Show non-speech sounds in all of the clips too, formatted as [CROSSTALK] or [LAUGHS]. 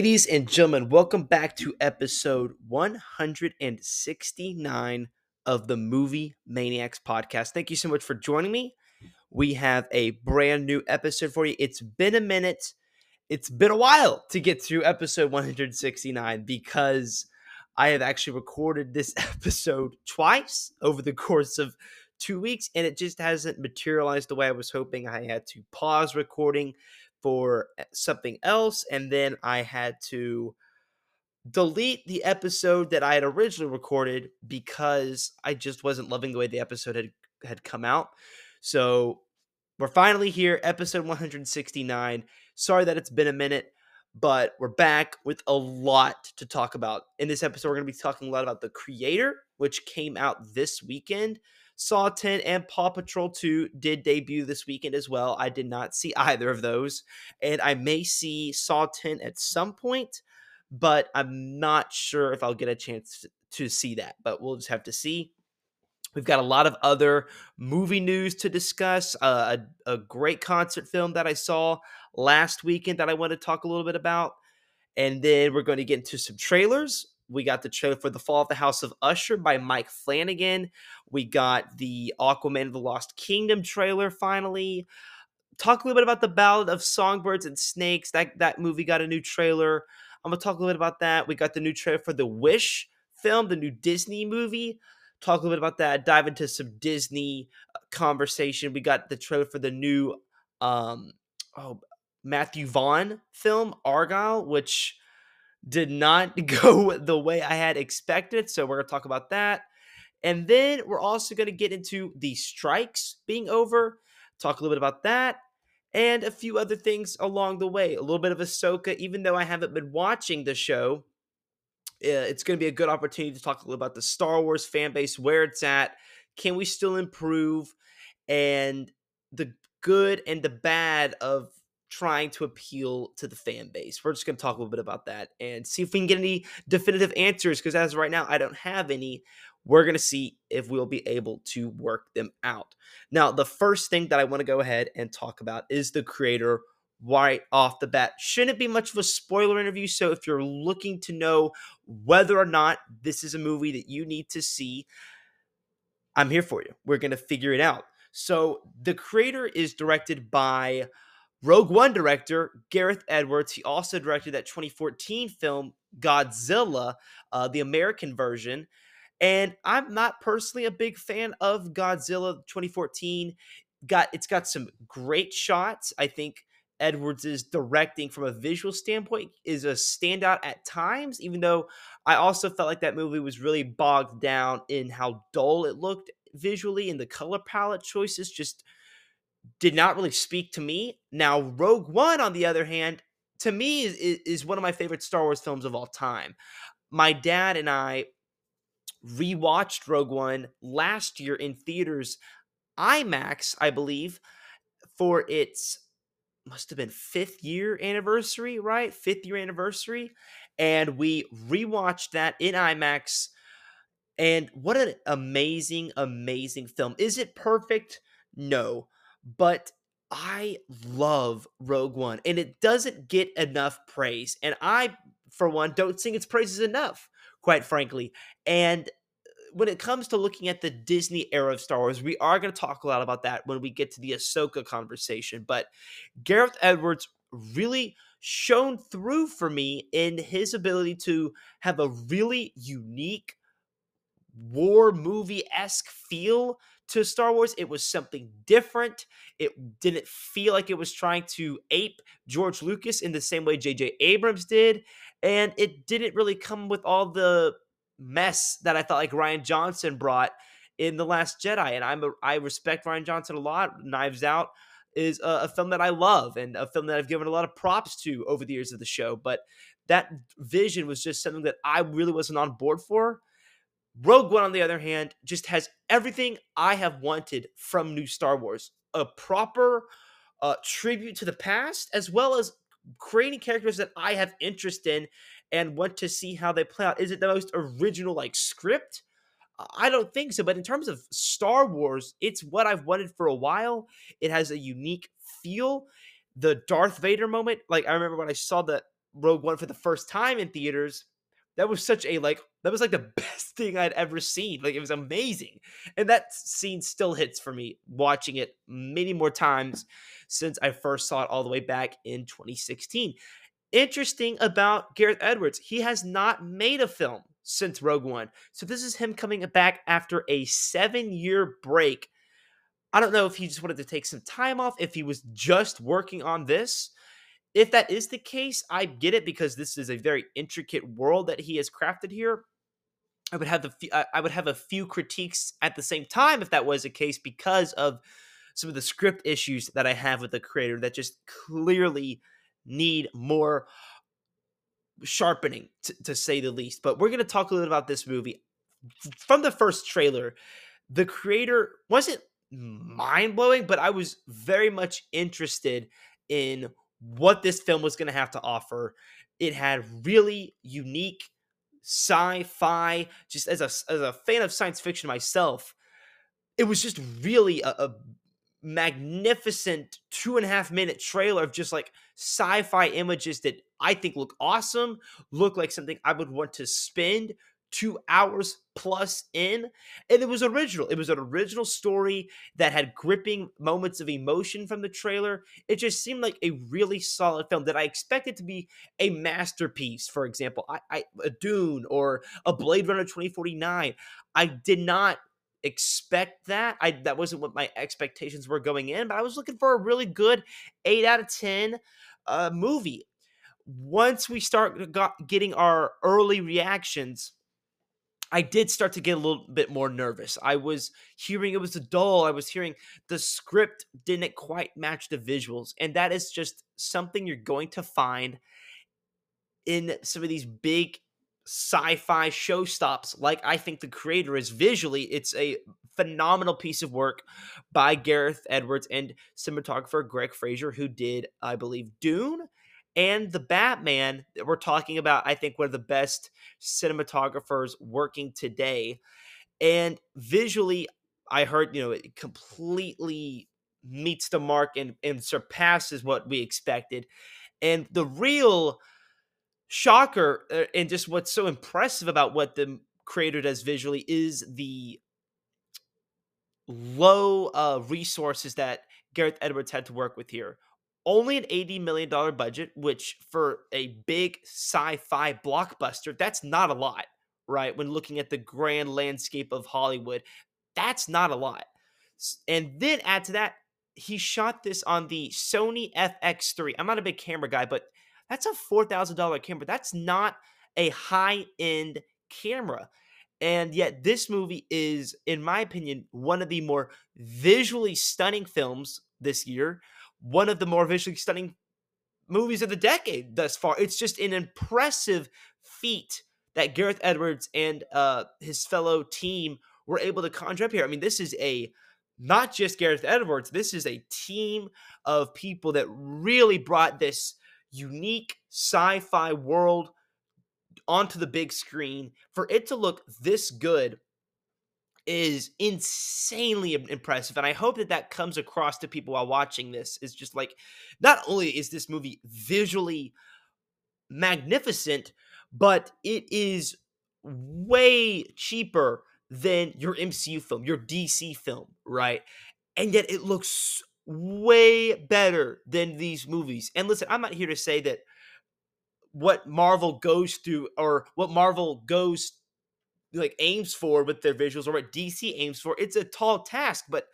Ladies and gentlemen, welcome back to episode 169 of the Movie Maniacs podcast. Thank you so much for joining me. We have a brand new episode for you. It's been a minute, it's been a while to get through episode 169 because I have actually recorded this [LAUGHS] episode twice over the course of two weeks and it just hasn't materialized the way I was hoping. I had to pause recording for eh, something else, and then I had to delete the episode that I had originally recorded because I just wasn't loving the way the episode had had come out. So we're finally here, episode 169. Sorry that it's been a minute, but we're back with a lot to talk about. In this episode, we're going to be talking a lot about The Creator, which came out this weekend. Saw 10 and Paw Patrol 2 did debut this weekend as well. I did not see [LAUGHS] either of those. And I may see Saw 10 at some point, but I'm not sure if I'll get a chance to see that. But we'll just have to see. We've got a lot of other movie news to discuss. Uh, a, a great concert film that I saw last weekend that I want to talk a little bit about. And then we're going to get into some trailers we got the trailer for The Fall of the House of Usher by Mike Flanagan. We got the Aquaman of the Lost Kingdom trailer finally. Talk a little bit about the Ballad of Songbirds and Snakes. That that movie got a new trailer. I'm gonna talk a little bit about that. We got the new trailer for the Wish film, the new Disney movie. Talk a little bit about that. Dive into some Disney uh, conversation. We got the trailer for the new um oh Matthew Vaughn film Argylle, which did not [LAUGHS] go the way I had expected. So we're going to talk about that. And then we're also going to get into the strikes being over, talk a little bit about that, and a few other things along the way. A little bit of Ahsoka, even though I haven't been watching the show, uh, it's going to be a good opportunity to talk a little about the Star Wars fan base, where it's at, can we still improve, and the good and the bad of trying to appeal to the fan base. We're just going to talk a little bit about that and see if we can get any definitive answers because as right now, I don't have any. We're going to see if we'll be able to work them out. Now, the first thing that I want to go ahead and talk about is the creator right off the bat. Shouldn't be much of a spoiler interview. So if you're looking to know whether or not this is a movie that you need to see, I'm here for you. We're going to figure it out. So the creator is directed by Rogue One director Gareth Edwards. He also directed that 2014 film Godzilla, uh, the American version. And I'm not personally a big fan of Godzilla 2014. Got it's got some great shots. I think Edwards' directing from a visual standpoint is a standout at times, even though I also felt like that movie was really bogged down in how dull it looked visually and the color palette choices just did not really speak to me. Now, Rogue One, on the other hand, to me is, is one of my favorite Star Wars films of all time. My dad and I rewatched Rogue One last year in theaters, IMAX, I believe, for its must have been fifth year anniversary, right? Fifth year anniversary. And we rewatched that in IMAX. And what an amazing, amazing film. Is it perfect? No but I love Rogue One, and it doesn't get enough praise. And I, for one, don't sing its praises enough, quite frankly. And uh, when it comes to looking at the Disney era of Star Wars, we are going to talk a lot about that when we get to the Ahsoka conversation. But Gareth Edwards really shone through for me in his ability to have a really unique war movie esque feel to Star Wars. It was something different. It didn't feel like it was trying to ape George Lucas in the same way J.J. Abrams did. And it didn't really come with all the mess that I thought like Rian Johnson brought in The Last Jedi. And I'm a, I respect Rian Johnson a lot. Knives Out is a, a film that I love and a film that I've given a lot of props to over the years of the show. But that vision was just something that I really wasn't on board for. Rogue One, on the other hand, just has everything I have wanted from new Star Wars a proper uh, tribute to the past, as well as creating characters that I have interest in and want to see how they play out. Is it the most original, like, script? I don't think so. But in terms of Star Wars, it's what I've wanted for a while. It has a unique feel. The Darth Vader moment, like, I remember when I saw the Rogue One for the first time in theaters, that was such a like that was like the [LAUGHS] best thing I'd ever seen. Like it was amazing. And that scene still hits for me watching it many more times since I first saw it all the way back in 2016. Interesting about Gareth Edwards, he has not made a film since Rogue One. So this is him coming back after a 7-year break. I don't know if he just wanted to take some time off, if he was just working on this, if that is the case, I get it because this is a very intricate world that he has crafted here. I would have the I would have a few critiques at the same time if that was the case because of some of the script issues that I have with the creator that just clearly need more sharpening to, to say the least. But we're going to talk a little about this movie from the first trailer. The creator wasn't mind blowing, but I was very much interested in what this film was going to have to offer. It had really unique sci-fi. Just as a as a fan of science fiction myself, it was just really a, a magnificent two and a half minute trailer of just like sci-fi images that I think look awesome, look like something I would want to spend two hours plus in and it was original. It was an original story that had gripping moments of emotion from the trailer. It just seemed like a really solid film that i expected to be a masterpiece. For example I, I a dune or a blade runner 2049 i did not expect that. I that wasn't what my expectations were going in but i was looking for a really good 8 out of 10 uh, movie. Once we start got, getting our early reactions I did start to get a little bit more nervous. I was hearing it was dull. I was hearing the script didn't quite match the visuals. And that is just something you're going to find in some of these big sci-fi showstops like I think the creator is visually it's a phenomenal piece of work by Gareth Edwards and cinematographer Greig Fraser who did I believe Dune and the Batman that we're talking about I think one of the best cinematographers working today. And visually I heard you know it completely meets the mark and, and surpasses what we expected. And the real shocker uh, and just what's so impressive about what the creator does visually is the low uh, resources that Gareth Edwards had to work with here only an $80 million budget, which for a big sci fi blockbuster, that's not a lot, right? When looking at the grand landscape of Hollywood, that's not a lot. And then add to that, he shot this on the Sony FX3. I'm not a big camera guy, but that's a $4,000 camera. That's not a high end camera. And yet, this movie is, in my opinion, one of the more visually stunning films this year one of the more visually stunning movies of the decade thus far. It's just an impressive feat that Gareth Edwards and uh, his fellow team were able to conjure up here. I mean, this is a not just Gareth Edwards, this is a team of people that really brought this unique sci fi world onto the big screen. For it to look this good is insanely impressive and i hope that that comes across to people while watching this is just like not only is this movie visually magnificent but it is way cheaper than your mcu film your dc film right? And yet it looks way better than these movies. And listen i'm not here to say that what marvel goes through or what marvel goes like aims for with their visuals or what DC aims for. It's a tall task, but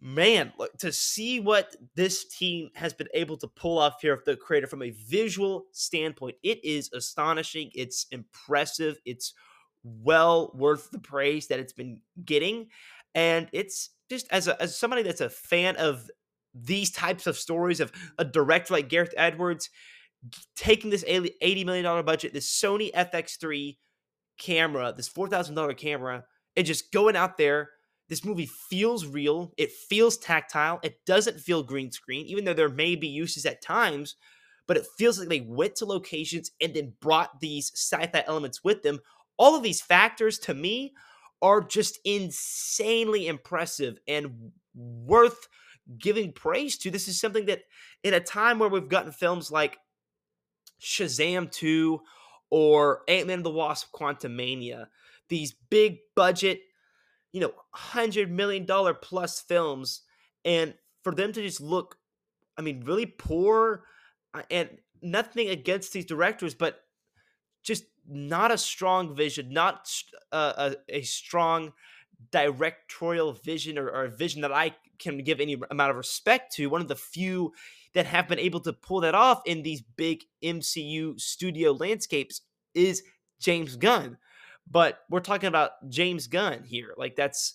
man, to see what this team has been able to pull off here of the creator from a visual standpoint, it is astonishing. It's impressive. It's well worth the praise that it's been getting. And it's just as a, as somebody that's a fan of these types of stories of a director like Gareth Edwards taking this $80 million budget, this Sony FX3 camera, this $4,000 camera, and just going out there. This movie feels real. It feels tactile. It doesn't feel green screen, even though there may be uses at times, but it feels like they went to locations and then brought these sci fi elements with them. All of these factors to me are just insanely impressive and worth giving praise to. This is something that, in a time where we've gotten films like Shazam 2 or Ant-Man and the Wasp Quantumania. These big budget, you know, 100 million dollar plus films and for them to just look I mean really poor uh, and nothing against these directors but just not a strong vision, not uh, a, a strong directorial vision or, or, a vision that I can give any amount of respect to. One of the few that have been able to pull that off in these big MCU studio landscapes is James Gunn. But we're talking about James Gunn here. Like that's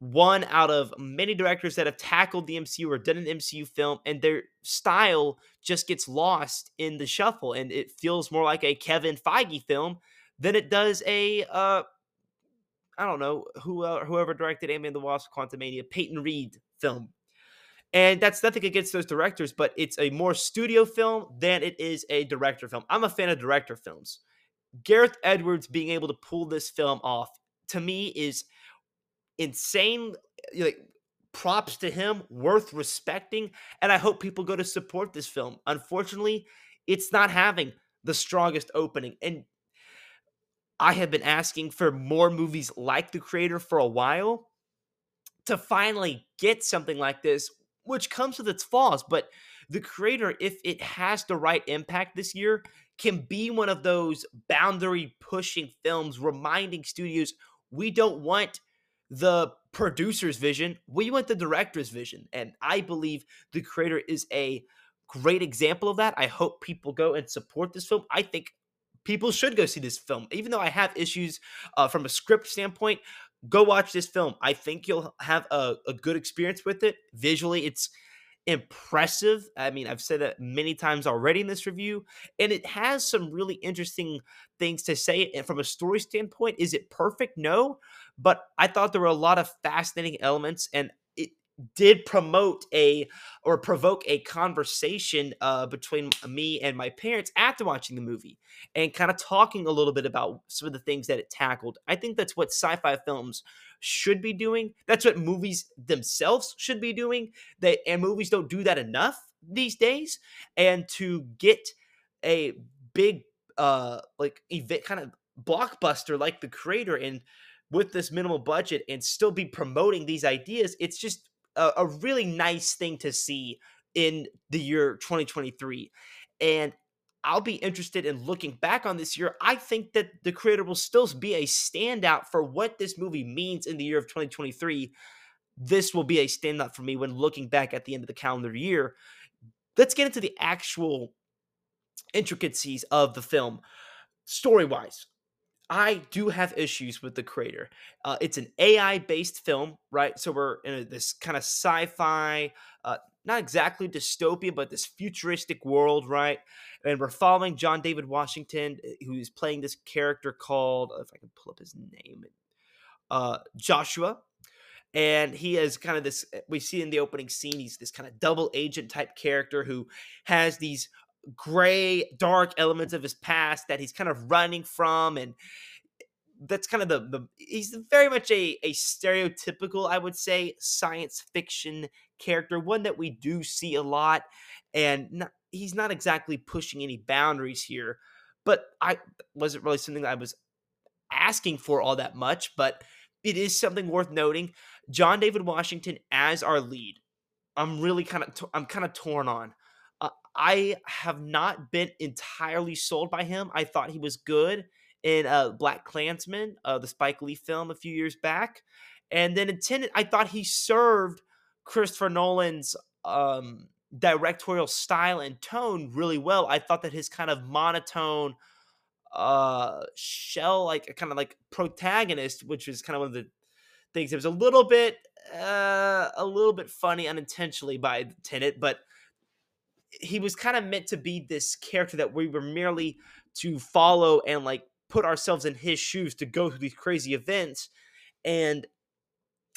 one out of many directors that have tackled the MCU or done an MCU film, and their style just gets lost in the shuffle, and it feels more like a Kevin Feige film than it does a uh, I don't know who whoever directed Ant-Man the Wasp: Quantumania, Peyton Reed film. And that's nothing against those directors, but it's a more studio film than it is a director film. I'm a fan of director films. Gareth Edwards being able to pull this film off to me is insane. Eh, like props to him, worth respecting, and I hope people go to support this film. Unfortunately, it's not having the strongest opening, and I have been asking for more movies like The Creator for a while to finally get something like this, which comes with its flaws. But The Creator, if it has the right impact this year, can be one of those boundary pushing films reminding studios we don't want the producer's vision, we want the director's vision. And I believe The Creator is a great example of that. I hope people go and support this film. I think people should go see this film. Even though I have issues uh, from a script standpoint, go watch this film. I think you'll have a, a good experience with it. Visually, it's impressive. I mean, I've said that many times already in this review, and it has some really interesting things to say. And from a story standpoint, is it perfect? No, but I thought there were a lot of fascinating elements, and did promote a or provoke a conversation uh, between me and my parents after watching the movie and kind of talking a little bit about some of the things that it tackled. I think that's what sci fi films should be doing. That's what movies themselves should be doing. They, and movies don't do that enough these days. And to get a big, uh, like, event kind of blockbuster like The Creator and with this minimal budget and still be promoting these ideas, it's just a, a really nice thing to see in the year 2023. And I'll be interested in looking back on this year. I think that the creator will still be a standout for what this movie means in the year of 2023. This will be a standout for me when looking back at the end of the calendar year. Let's get into the actual intricacies of the film. Story wise, I do have issues with the creator. Uh, it's an AI based film, right? So we're in a, this kind of sci fi, uh, not exactly dystopia, but this futuristic world, right? And we're following John David Washington, eh, who's playing this character called, if I can pull up his name, uh, Joshua. And he is kind of this, eh, we see in the opening scene, he's this kind of double agent type character who has these gray, dark elements of his past that he's kind of running from, and eh, that's kind of the the he's very much a a stereotypical, I would say, science fiction character, one that we do see a lot, and not, he's not exactly pushing any boundaries here. But I wasn't really something I was asking for all that much, but it is something worth noting. John David Washington as our lead. I'm really kind of I'm kind of torn on. I have not been entirely sold by him. I thought he was good in uh, BlacKkKlansman, uh, the Spike Lee film a few years back, and then in Tenet, I thought he served Christopher Nolan's um, directorial style and tone really well. I thought that his kind of monotone uh shell like a kind of like protagonist which was kind of one of the things it was a little bit uh a little bit funny unintentionally by Tenet but he was kind of meant to be this character that we were merely to follow and like put ourselves in his shoes to go through these crazy events and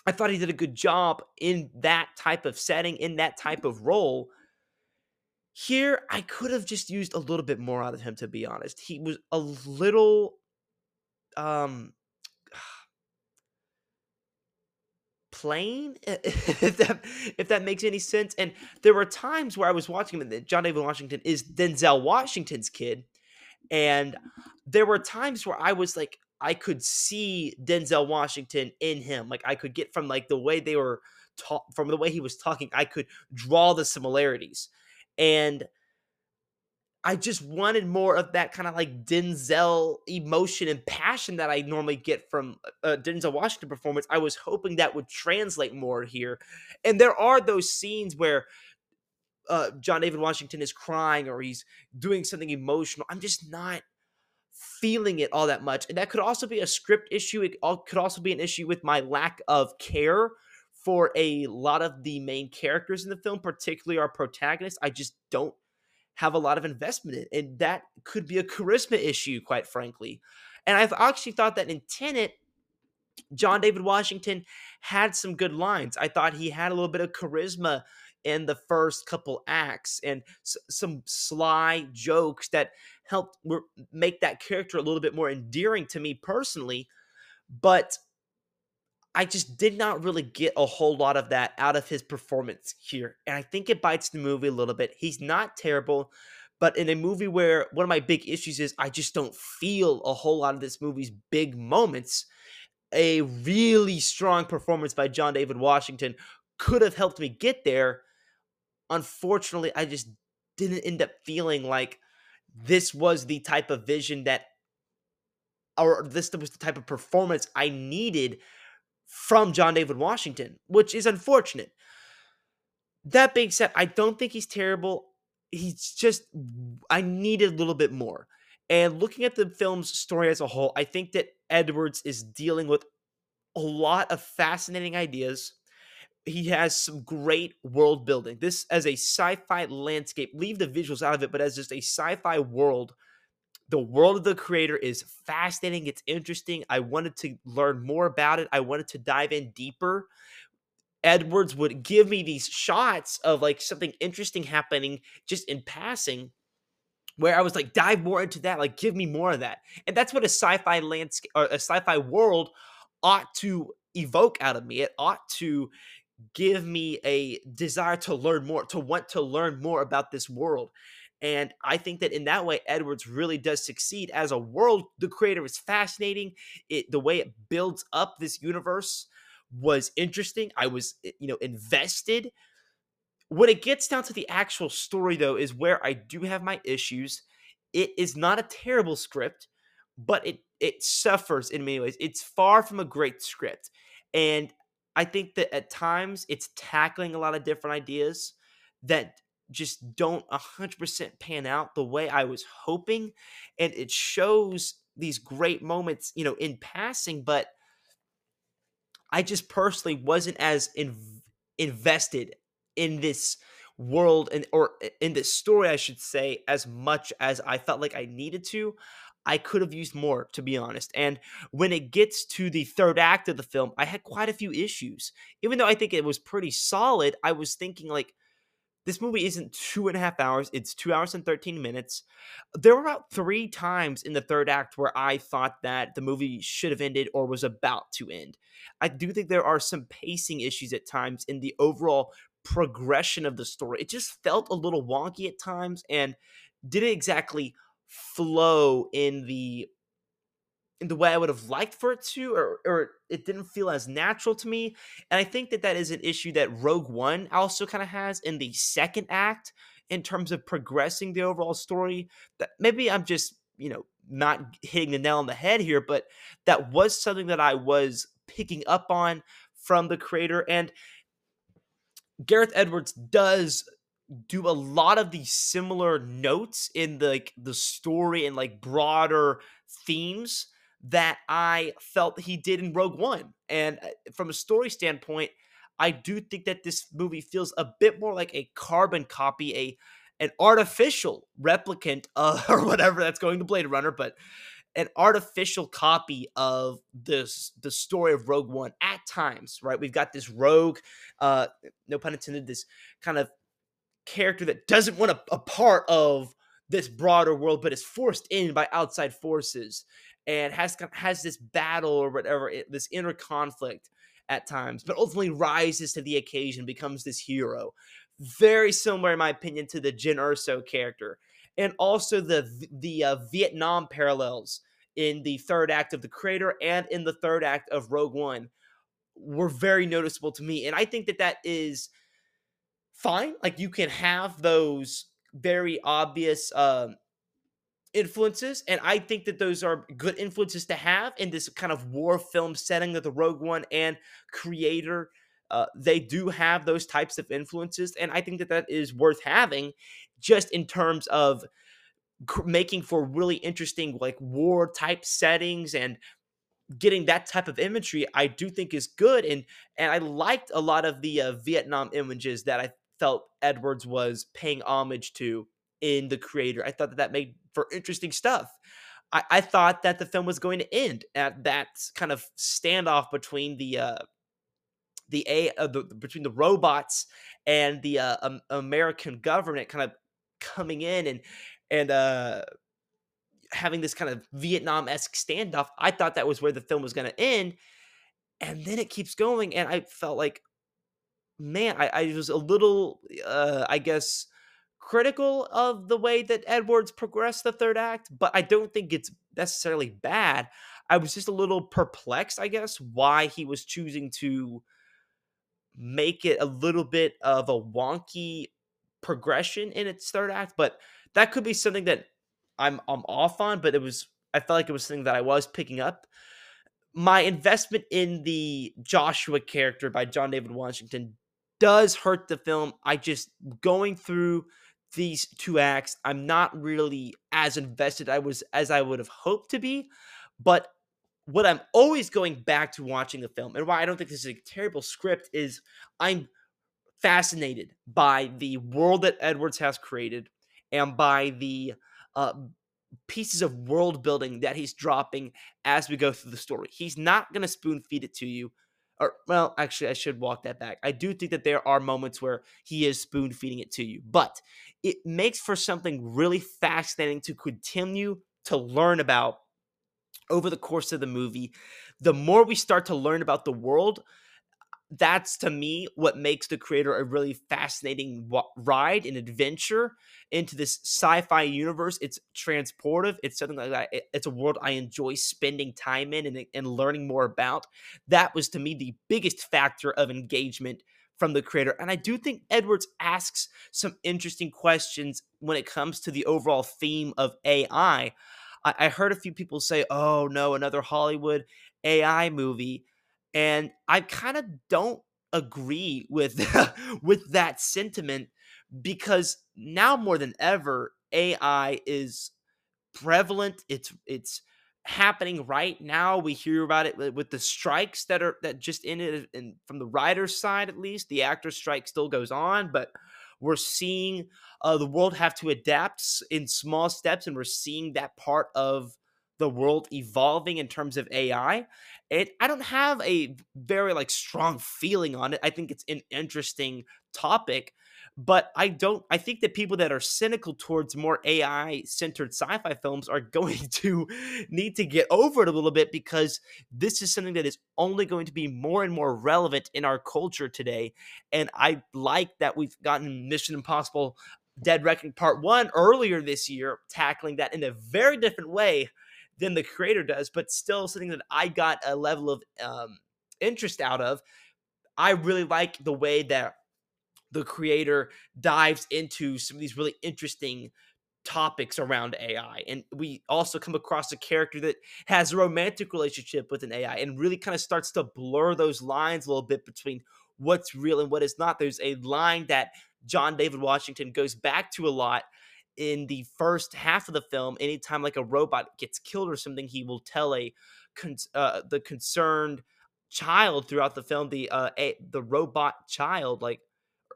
i thought he did a good job in that type of setting in that type of role. Here i could have just used a little bit more out of him to be honest. He was a little um [LAUGHS] if that if that makes any sense. And there were times where i was watching him and john david washington is denzel washington's kid. And there were times where i was like i could see denzel washington in him. Like i could get from like the way they were taught from the way he was talking i could draw the similarities. And I just wanted more of that kind of like Denzel emotion and passion that I normally get from a Denzel Washington performance. I was hoping that would translate more here. And there are those scenes where uh, John David Washington is crying or he's doing something emotional. I'm just not feeling it all that much. And that could also be a script issue. It could also be an issue with my lack of care for a lot of the main characters in the film, particularly our protagonist. I just don't have a lot of investment in. And that could be a charisma issue, quite frankly. And I've actually thought that in Tenet, John David Washington had some good lines. I thought he had a little bit of charisma in the first couple acts and s- some sly jokes that helped make that character a little bit more endearing to me personally. But I just did not really get a whole lot of that out of his performance here. And I think it bites the movie a little bit. He's not terrible, but in a movie where one of my big issues is I just don't feel a whole lot of this movie's big moments, a really strong performance by John David Washington could have helped me get there. Unfortunately, I just didn't end up feeling like this was the type of vision that or this was the type of performance I needed from John David Washington, which is unfortunate. That being said, I don't think he's terrible. He's just, I needed a little bit more. And looking at the film's story as a whole, I think that Edwards is dealing with a lot of fascinating ideas. He has some great world building. This, as a sci fi landscape, leave the visuals out of it, but as just a sci fi world the world of the creator is fascinating. It's interesting. I wanted to learn more about it. I wanted to dive in deeper. Edwards would give me these shots of like something interesting happening just in passing where I was like, dive more into that, like give me more of that. And that's what a sci-fi landscape or a sci-fi world ought to evoke out of me. It ought to give me a desire to learn more, to want to learn more about this world. And I think that in that way, Edwards really does succeed as a world. The creator is fascinating. It the way it builds up this universe was interesting. I was eh, you know invested. When it gets down to the actual story, though, is where I do have my issues. It is not a terrible script, but it it suffers in many ways. It's far from a great script, and I think that at times it's tackling a lot of different ideas that just don't 100% pan out the way I was hoping. And it shows these great moments, you know, in passing, but I just personally wasn't as in, invested in this world and or in this story I should say as much as I felt like I needed to. I could have used more to be honest. And when it gets to the third act of the film, I had quite a few issues. Even though I think it was pretty solid, I was thinking like this movie isn't two and a half hours, it's two hours and 13 minutes. There were about three times in the third act where I thought that the movie should have ended or was about to end. I do think there are some pacing issues at times in the overall progression of the story. It just felt a little wonky at times and didn't exactly flow in the in the way I would have liked for it to, or, or it didn't feel as natural to me. And I think that that is an issue that Rogue One also kind of has in the second act in terms of progressing the overall story. That maybe I'm just, you know, not hitting the nail on the head here, but that was something that I was picking up on from the creator. And Gareth Edwards does do a lot of these similar notes in the like the story and like broader themes that I felt he did in Rogue One. And uh, from a story standpoint, I do think that this movie feels a bit more like a carbon copy, a an artificial replicant of, [LAUGHS] or whatever that's going to Blade Runner, but an artificial copy of this the story of Rogue One at times, right? We've got this rogue, uh, no pun intended, this kind of character that doesn't want a, a part of this broader world, but is forced in by outside forces and has has this battle or whatever, this inner conflict. at times, but ultimately rises to the occasion, becomes this hero. Very similar, in my opinion, to the Jyn Erso character, and also the the uh, Vietnam parallels in the third act of The Creator and in the third act of Rogue One were very noticeable to me, and I think that that is fine. Like you can have those very obvious um, influences, and I think that those are good influences to have in this kind of war film setting that the Rogue One and Creator. Uh, they do have those types of influences, and I think that that is worth having, just in terms of making for really interesting like war type settings and getting that type of imagery i do think is good and and i liked a lot of the uh, vietnam images that i felt edwards was paying homage to in the creator i thought that that made for interesting stuff i, I thought that the film was going to end at that kind of standoff between the uh the a uh, the, between the robots and the uh, um, american government kind of coming in and and uh having this kind of Vietnam esque standoff. I thought that was where the film was going to end. And then it keeps going. And I felt like, man, I, I was a little, uh, I guess, critical of the way that Edwards progressed the third act, but I don't think it's necessarily bad. I was just a little perplexed, I guess, why he was choosing to make it a little bit of a wonky progression in its third act, but that could be something that I'm I'm off on, but it was I felt like it was something that I was picking up. My investment in the Joshua character by John David Washington does hurt the film. I just going through these two acts, I'm not really as invested I was as I would have hoped to be. But what I'm always going back to watching the film, and why I don't think this is a terrible script, is I'm fascinated by the world that Edwards has created and by the uh, pieces of world building that he's dropping as we go through the story. He's not going to spoon feed it to you. Or, well, actually, I should walk that back. I do think that there are moments where he is spoon feeding it to you, but it makes for something really fascinating to continue to learn about over the course of the movie. The more we start to learn about the world, that's to me what makes the creator a really fascinating ride and adventure into this sci-fi universe. It's transportive. It's something like that it's a world i enjoy spending time in and, and learning more about. That was to me the biggest factor of engagement from the creator and i do think edwards asks some interesting questions when it comes to the overall theme of ai I, I heard a few people say oh no another hollywood ai movie and I kind of don't agree with [LAUGHS] with that sentiment because now more than ever AI is prevalent. It's it's happening right now. We hear about it with the strikes that are that just ended, and from the writers' side at least, the actors' strike still goes on, but we're seeing uh, the world have to adapt in small steps, and we're seeing that part of the world evolving in terms of AI. And I don't have a very like strong feeling on it. I think it's an interesting topic, but I don't I think that people that are cynical towards more AI centered sci-fi films are [LAUGHS] going to need to get over it a little bit because this is something that is only going to be more and more relevant in our culture today. And I like that we've gotten Mission Impossible Dead Reckoning Part 1 earlier this year tackling that in a very different way than the creator does, but still something that I got a level of um, interest out of. I really like the way that the creator dives into some of these really interesting topics around AI. And we also come across a character that has a romantic relationship with an AI and really kind of starts to blur those lines a little bit between what's real and what is not. There's a line that John David Washington goes back to a lot in the first half of the film, anytime like a robot gets killed or something, he will tell a uh, the concerned child throughout the film, the uh, a, the robot child, like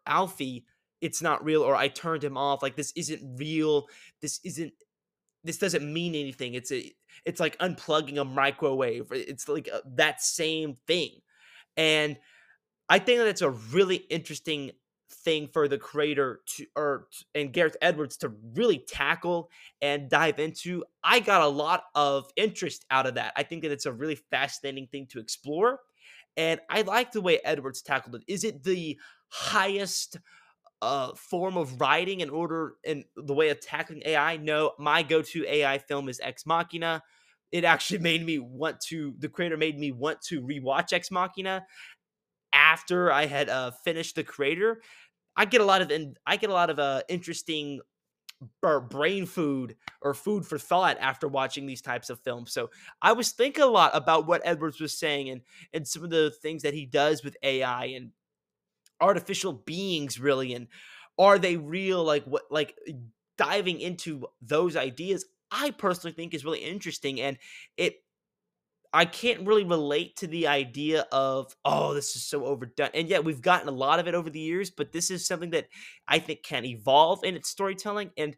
Alfie, it's not real, or I turned him off. Like this isn't real. This isn't. This doesn't mean anything. It's a. It's like unplugging a microwave. It's like a, uh, that same thing, and I think that's a really interesting thing for the creator to or and Gareth Edwards to really tackle and dive into. I got a lot of interest out of that. I think that it's a really fascinating thing to explore. And I like the way Edwards tackled it. Is it the highest uh, form of writing in order in the way of tackling AI? No, my go-to AI film is Ex Machina. It actually [LAUGHS] made me want to. The creator made me want to rewatch Ex Machina after I had uh, finished the creator. I get a lot of in, I get a lot of uh, interesting brain food or food for thought after watching these types of films. So I was thinking a lot about what Edwards was saying and and some of the things that he does with AI and artificial beings really and are they real like what like diving into those ideas I personally think is really interesting and it I can't really relate to the idea of, oh, this is so overdone. And yet we've gotten a lot of it over the years, but this is something that I think can evolve in its storytelling. And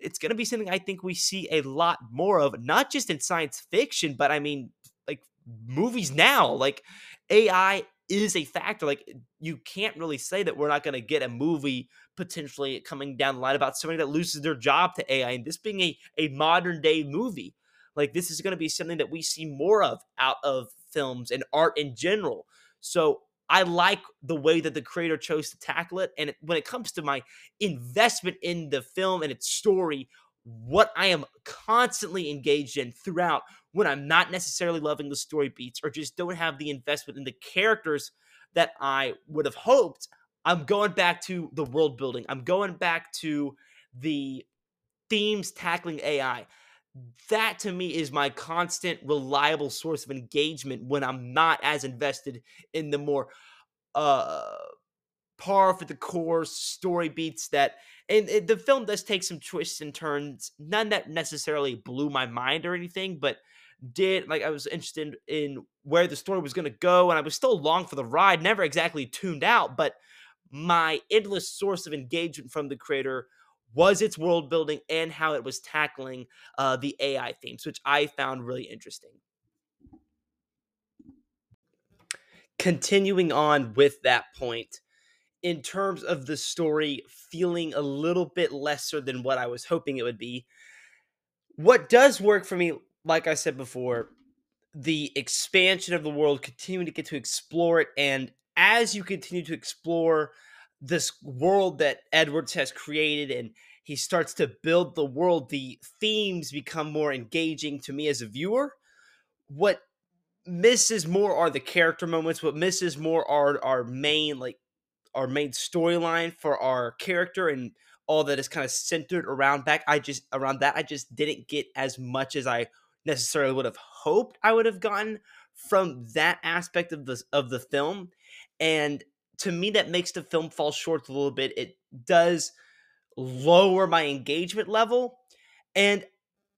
it's going to be something I think we see a lot more of, not just in science fiction, but I mean, like movies now. Like AI is a factor. Like eh, you can't really say that we're not going to get a movie potentially coming down the line about somebody that loses their job to AI, and this being a, a modern day movie. Like this is going to be something that we see more of out of films and art in general. So I like the way that the creator chose to tackle it. And when it comes to my investment in the film and its story, what I am constantly engaged in throughout when I'm not necessarily loving the story beats or just don't have the investment in the characters that I would have hoped, I'm going back to the world building. I'm going back to the themes tackling AI that to me is my constant reliable source of engagement when i'm not as invested in the more uh par for the course story beats that and, the film does take some twists and turns none that necessarily blew my mind or anything but did like i was interested in where the story was going to go and i was still along for the ride never exactly tuned out but my endless source of engagement from the creator was its world building and how it was tackling uh, the AI themes, which I found really interesting. Continuing on with that point, in terms of the story feeling a little bit lesser than what I was hoping it would be, what does work for me, like I said before, the expansion of the world, continuing to get to explore it, and as you continue to explore this world that Edwards has created and he starts to build the world, the themes become more engaging to me as a viewer. What misses more are the character moments. What misses more are our main like our main storyline for our character and all that is kind of centered around back. I just around that I just didn't get as much as I necessarily would have hoped I would have gotten from that aspect of the of the film. And to me that makes the film fall short a little bit. It does lower my engagement level. And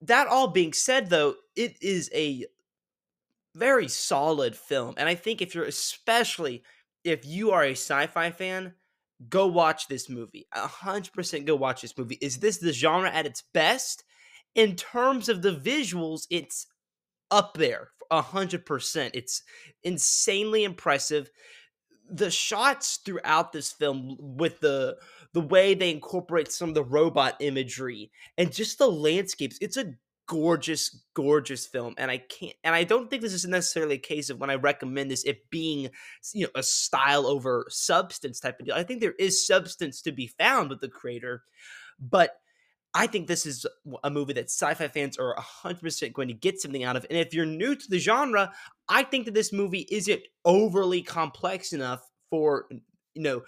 that all being said though, it is a very solid film. And I think if you're especially if you are a sci-fi fan, go watch this movie. 100% go watch this movie. Is this the genre at its best? In terms of the visuals, it's up there 100%. It's insanely impressive the shots throughout this film with the the way they incorporate some of the robot imagery and just the landscapes it's a gorgeous gorgeous film and i can't and i don't think this is necessarily a case of when i recommend this it being you know a style over substance type of deal. I think there is substance to be found with the creator but I think this is a movie that sci-fi fans are 100% going to get something out of. And if you're new to the genre, I think that this movie isn't overly complex enough for you know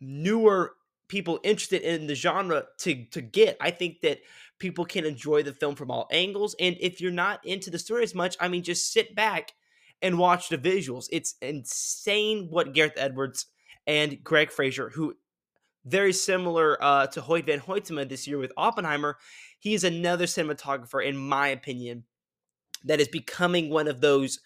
newer people interested in the genre to to get. I think that people can enjoy the film from all angles and if you're not into the story as much, I mean just sit back and watch the visuals. It's insane what Gareth Edwards and Greig Fraser who very similar uh, to Hoyt van Hoytema this year with Oppenheimer. He is another cinematographer, in my opinion, that is becoming one of those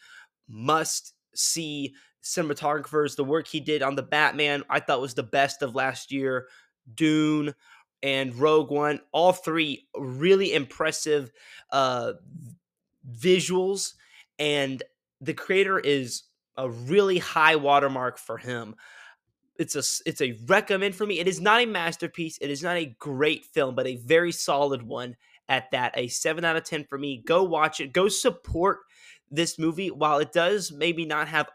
must see cinematographers. The work he did on the Batman, I thought was the best of last year. Dune and Rogue One, all three really impressive uh, visuals, and the creator is a really high watermark for him it's a it's a recommend for me. It is not a masterpiece. It is not a great film, but a very solid one at that. A 7 out of 10 for me. Go watch it. Go support this movie while it does maybe not have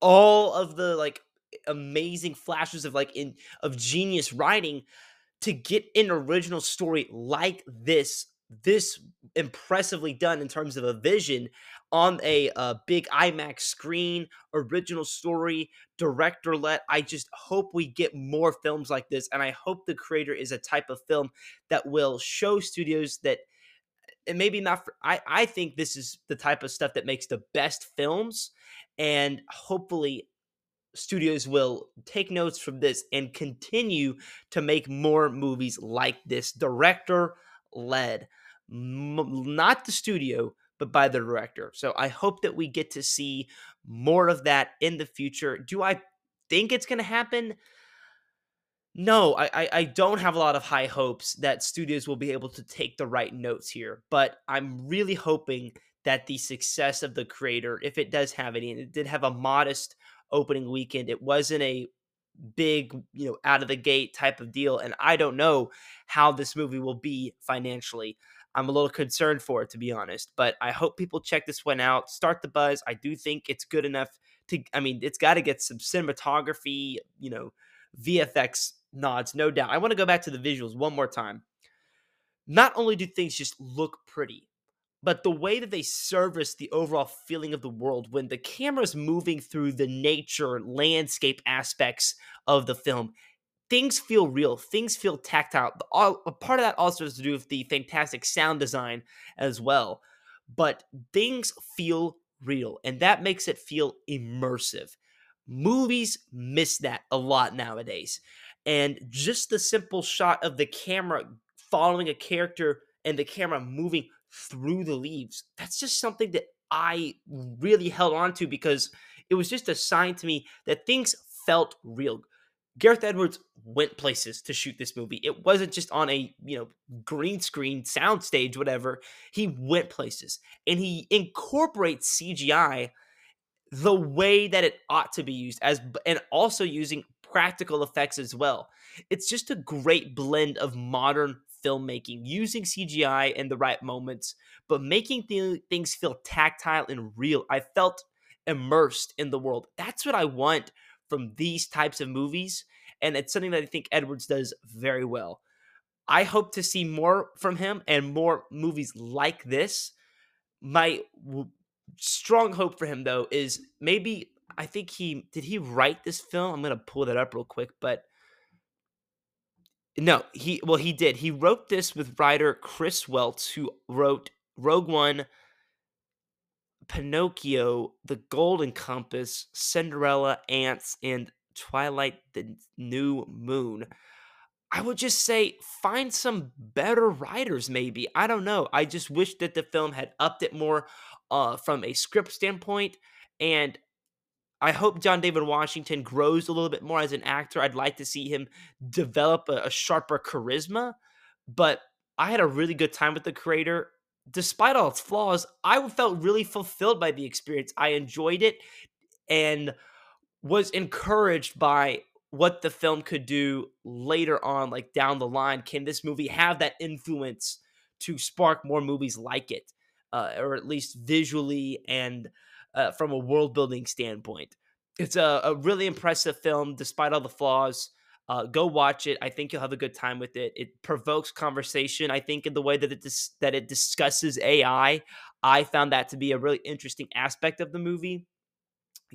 all of the like amazing flashes of like in of genius writing to get an original story like this this impressively done in terms of a vision on a, a big IMAX screen, original story, director let. I just hope we get more films like this. And I hope the creator is a type of film that will show studios that and maybe not for, I, I think this is the type of stuff that makes the best films and hopefully studios will take notes from this and continue to make more movies like this director led M- not the studio but by the director so i hope that we get to see more of that in the future do i think it's going to happen no I, I don't have a lot of high hopes that studios will be able to take the right notes here but i'm really hoping that the success of the creator if it does have any and it did have a modest opening weekend. It wasn't a big, you know, out of the gate type of deal. And I don't know how this movie will be financially. I'm a little concerned for it, to be honest. But I hope people check this one out. Start the buzz. I do think it's good enough to, I mean, it's got to get some cinematography, you know, VFX nods, no doubt. I want to go back to the visuals one more time. Not only do things just look pretty, but the way that they service the overall feeling of the world when the camera's moving through the nature landscape aspects of the film things feel real things feel tactile all, a part of that also has to do with the fantastic sound design as well but things feel real and that makes it feel immersive movies miss that a lot nowadays and just the simple shot of the camera following a character and the camera moving through the leaves. That's just something that I really held on to because it was just a sign to me that things felt real. Gareth Edwards went places to shoot this movie. It wasn't just on a, you know, green screen soundstage whatever. He went places and he incorporates CGI the way that it ought to be used as and also using practical effects as well. It's just a great blend of modern filmmaking, using CGI in the right moments, but making th- things feel tactile and real. I felt immersed in the world. That's what I want from these types of movies. And it's something that I think Edwards does very well. I hope to see more from him and more movies like this. My w- strong hope for him, though, is maybe I think he did he write this film? I'm gonna pull that up real quick, but no, he well he did. He wrote this with writer Chris Weitz, who wrote Rogue One, Pinocchio, The Golden Compass, Cinderella, Antz, and Twilight: The New Moon. I would just say find some better writers, maybe. I don't know. I just wish that the film had upped it more uh, from a script standpoint and I hope John David Washington grows a little bit more as an actor. I'd like to see him develop a, a sharper charisma, but I had a really good time with the creator. Despite all its flaws, I felt really fulfilled by the experience. I enjoyed it and was encouraged by what the film could do later on, like down the line. Can this movie have that influence to spark more movies like it, uh, or at least visually and uh, from a world building standpoint. It's a, a, really impressive film, despite all the flaws. Uh, go watch it. I think you'll have a good time with it. It provokes conversation. I think in the way that it dis- that it discusses AI. I found that to be a really interesting aspect of the movie.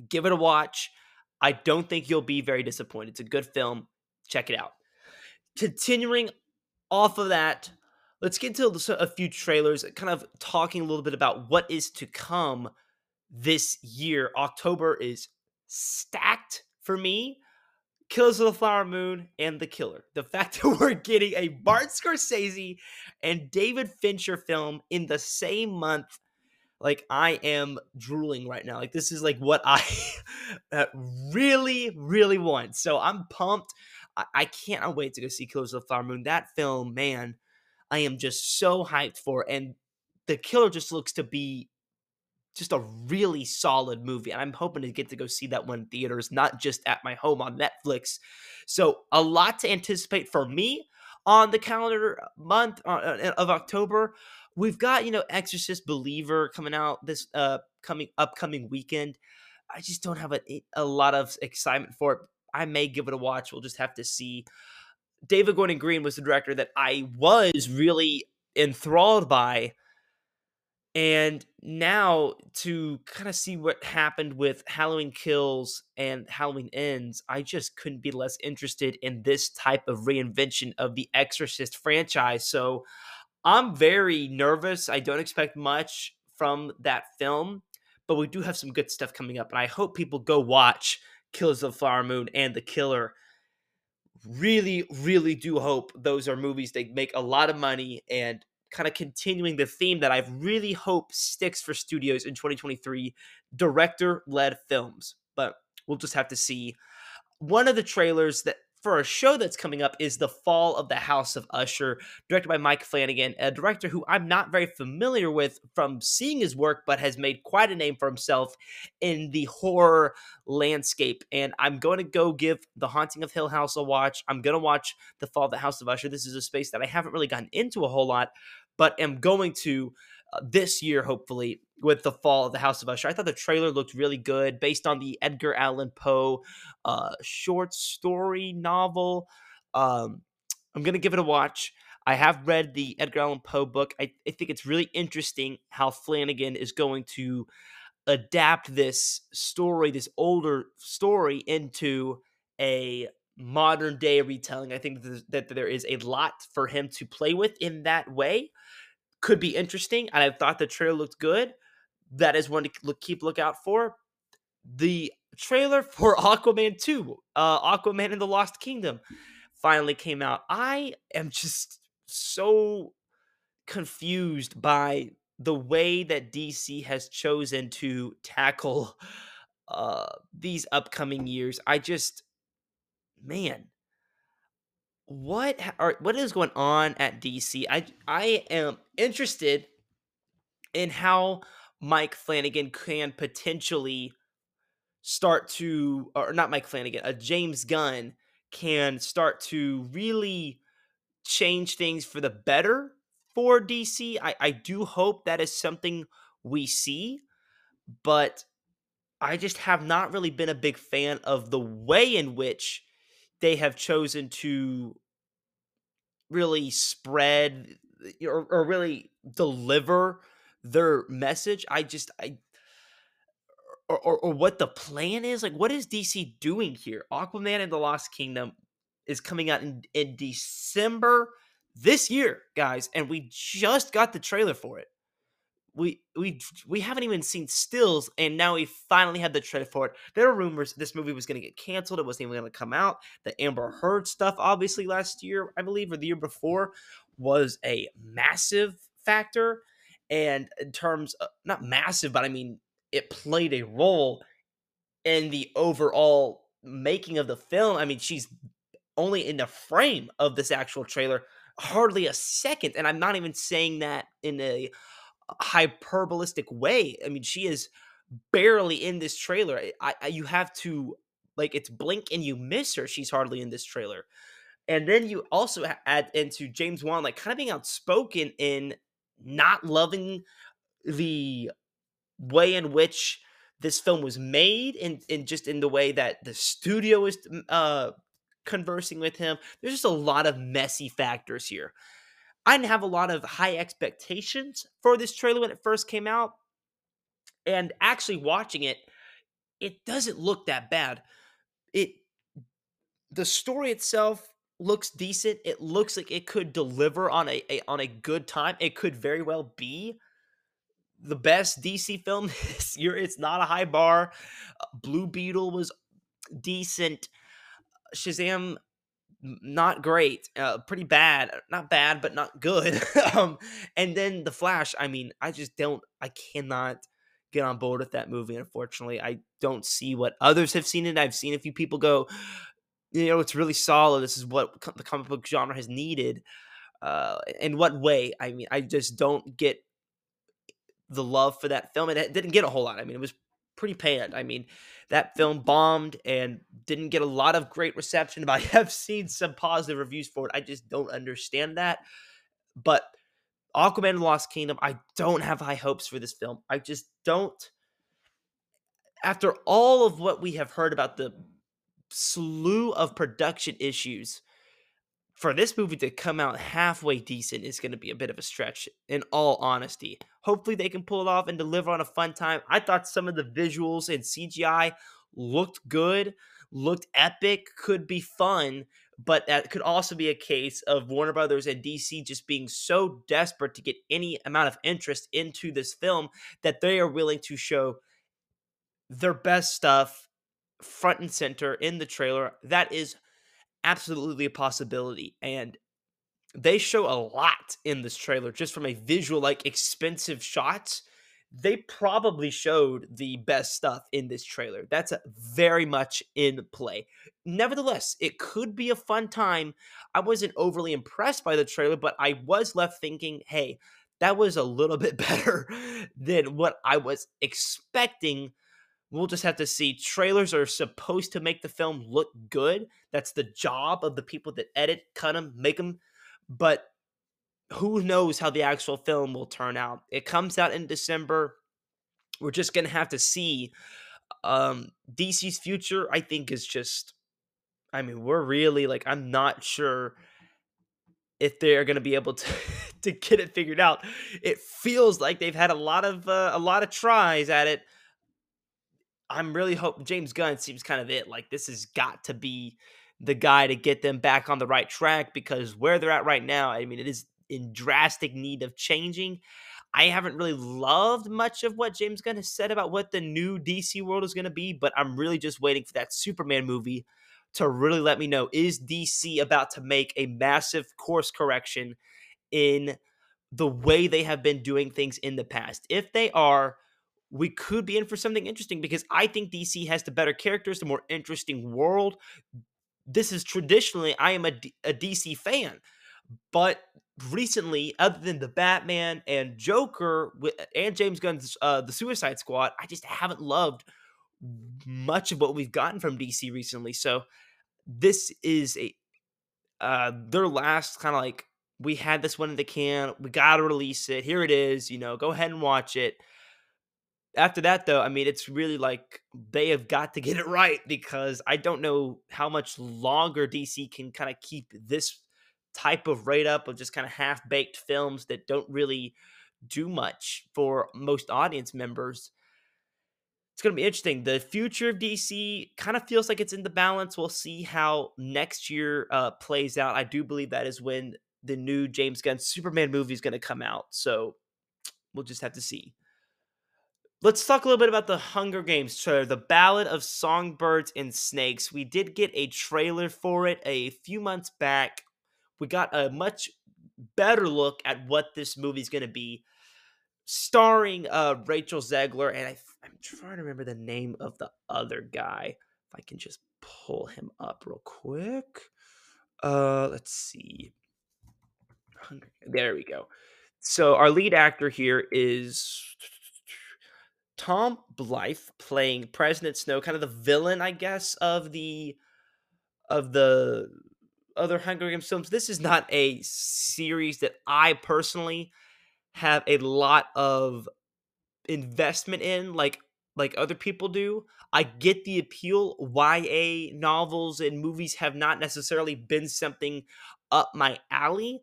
Give it a watch. I don't think you'll be very disappointed. It's a good film. Check it out. Continuing off of that, let's get into a few trailers, kind of talking a little bit about what is to come this year. October is stacked for me. Killers of the Flower Moon and The Killer. The fact [LAUGHS] that we're getting a Bart Scorsese and David Fincher film in the same month, like I am drooling right now. Like this is like what I [LAUGHS] uh, really, really want. So I'm pumped. I-, I can't wait to go see Killers of the Flower Moon. That film, man, I am just so hyped for. And The Killer just looks to be just a really solid movie. And I'm hoping to get to go see that one in theaters, not just at my home on Netflix. So, a lot to anticipate for me on the calendar month uh, uh, of October. We've got, you know, Exorcist Believer coming out this uh coming upcoming weekend. I just don't have a, a lot of excitement for it. I may give it a watch. We'll just have to see. David Gordon Green was the director that I was really enthralled by. And now to kind of see what happened with Halloween Kills and Halloween Ends, I just couldn't be less interested in this type of reinvention of the Exorcist franchise. So I'm very nervous. I don't expect much from that film, but we do have some good stuff coming up. And I hope people go watch Killers of the Flower Moon and The Killer really, really do hope those are movies they make a lot of money and kind of continuing the theme that I've really hope sticks for studios in 2023 director led films. But we'll just have to see. One of the trailers that for a show that's coming up is The Fall of the House of Usher, directed by Mike Flanagan, a director who I'm not very familiar with from seeing his work, but has made quite a name for himself in the horror landscape. And I'm going to go give The Haunting of Hill House a watch. I'm going to watch The Fall of the House of Usher. This is a space that I haven't really gotten into a whole lot, but am going to uh, this year, hopefully, with the fall of the House of Usher. I thought the trailer looked really good based on the Edgar Allan Poe uh, short story novel. Um, I'm going to give it a watch. I have read the Edgar Allan Poe book. I, I think it's really interesting how Flanagan is going to adapt this story, this older story, into a modern day retelling. I think that there is a lot for him to play with in that way. Could be interesting. And I thought the trailer looked good that is one to look, keep lookout for. The trailer [LAUGHS] for Aquaman 2, uh, Aquaman and the Lost Kingdom, finally came out. I am just so confused by the way that DC has chosen to tackle uh, these upcoming years. I just, man, what are what is going on at DC? I I am interested in how Mike Flanagan can potentially start to, or not Mike Flanagan, a James Gunn can start to really change things for the better for DC. I, I do hope that is something we see, but I just have not really been a big fan of the way in which they have chosen to really spread or, or really deliver their message. I just I or, or, or what the plan is. Like, what is DC doing here? Aquaman and the Lost Kingdom is coming out in, in December this year, guys, and we just got the trailer for it. We we we haven't even seen stills, and now we finally had the trailer for it. There were rumors this movie was going to get canceled; it wasn't even going to come out. The Amber Heard stuff, obviously, last year, I believe, or the year before, was a massive factor and in terms of, not massive, but I mean it played a role in the overall making of the film. I mean, she's only in the frame of this actual trailer, hardly a second, and I'm not even saying that in a hyperbolistic way. I mean, she is barely in this trailer. I, I you have to like it's blink and you miss her. She's hardly in this trailer. And then you also add into James Wan like kind of being outspoken in not loving the way in which this film was made and, and just in the way that the studio is uh, conversing with him. There's just a lot of messy factors here. I didn't have a lot of high expectations for this trailer when it first came out. And actually watching it, it doesn't look that bad. It the story itself looks decent. It looks like it could deliver on a, a on a good time. It could very well be the best DC film [LAUGHS] this year. It's not a high bar. Uh, Blue Beetle was decent. Shazam not great uh, pretty bad not bad but not good [LAUGHS] um and then the flash i mean i just don't i cannot get on board with that movie unfortunately i don't see what others have seen it i've seen a few people go you know it's really solid this is what the comic book genre has needed uh in what way? I mean i just don't get the love for that film it didn't get a whole lot i mean it was pretty panned i mean that film bombed and didn't get a lot of great reception but [LAUGHS] i have seen some positive reviews for it. I just don't understand that. But aquaman and the lost kingdom i don't have high hopes for this film. I just don't. After all of what we have heard about the slew of production issues for this movie to come out halfway decent is going to be a bit of a stretch in all honesty hopefully they can pull it off and deliver on a fun time i thought some of the visuals and cgi looked good looked epic could be fun but that could also be a case of warner brothers and dc just being so desperate to get any amount of interest into this film that they are willing to show their best stuff front and center in the trailer. That is absolutely a possibility. And they show a lot in this trailer just from a visual, like expensive shots. They probably showed the best stuff in this trailer. That's very much in play. Nevertheless, it could be a fun time. I wasn't overly impressed by the trailer, but I was left thinking, hey, that was a little [LAUGHS] bit better than what I was expecting We'll just have to see. Trailers are supposed to make the film look good. That's the job of the people that edit, cut them, make them. But who knows how the actual film will turn out? It comes out in December. We're just going to have to see. Um, DC's future, I think, is just. I mean, we're really like, I'm not sure if they're going to be able to [LAUGHS] to get it figured out. It feels like they've had a lot of uh, a lot of tries at it I'm really hoping James Gunn seems kind of it. Like this has got to be the guy to get them back on the right track because where they're at right now, I mean, it is in drastic need of changing. I haven't really loved much of what James Gunn has said about what the new DC world is going to be, but I'm really just waiting for that Superman movie to really let me know is DC about to make a massive course correction in the way they have been doing things in the past. If they are, we could be in for something interesting because I think DC has the better characters, the more interesting world. This is traditionally, I am a, DC fan, but recently, other than the Batman and Joker and James Gunn's uh, The Suicide Squad, I just haven't loved much of what we've gotten from DC recently. So this is a uh, their last kind of like we had this one in the can, we got to release it. Here it is. You know, go ahead and watch it after that though i mean it's really like they have got to get it right because i don't know how much longer dc can kind of keep this type of rate up of just kind of half baked films that don't really do much for most audience members. It's going to be interesting. The future of dc kind of feels like it's in the balance. We'll see how next year uh, plays out. I do believe that is when the new james gunn superman movie is going to come out so we'll just have to see Let's talk a little bit about the Hunger Games trailer, The Ballad of Songbirds and Snakes. We did get a trailer for it a few months back. We got a much better look at what this movie's going to be, starring uh, Rachel Zegler. And I, I'm trying to remember the name of the other guy. If I can just pull him up real quick. Uh, let's see. There we go. So our lead actor here is Tom Blyth playing President Snow, kind of the villain, I guess, of the of the other Hunger Games films. This is not a series that I personally have a lot of investment in, like like other people do. I get the appeal. YA novels and movies have not necessarily been something up my alley.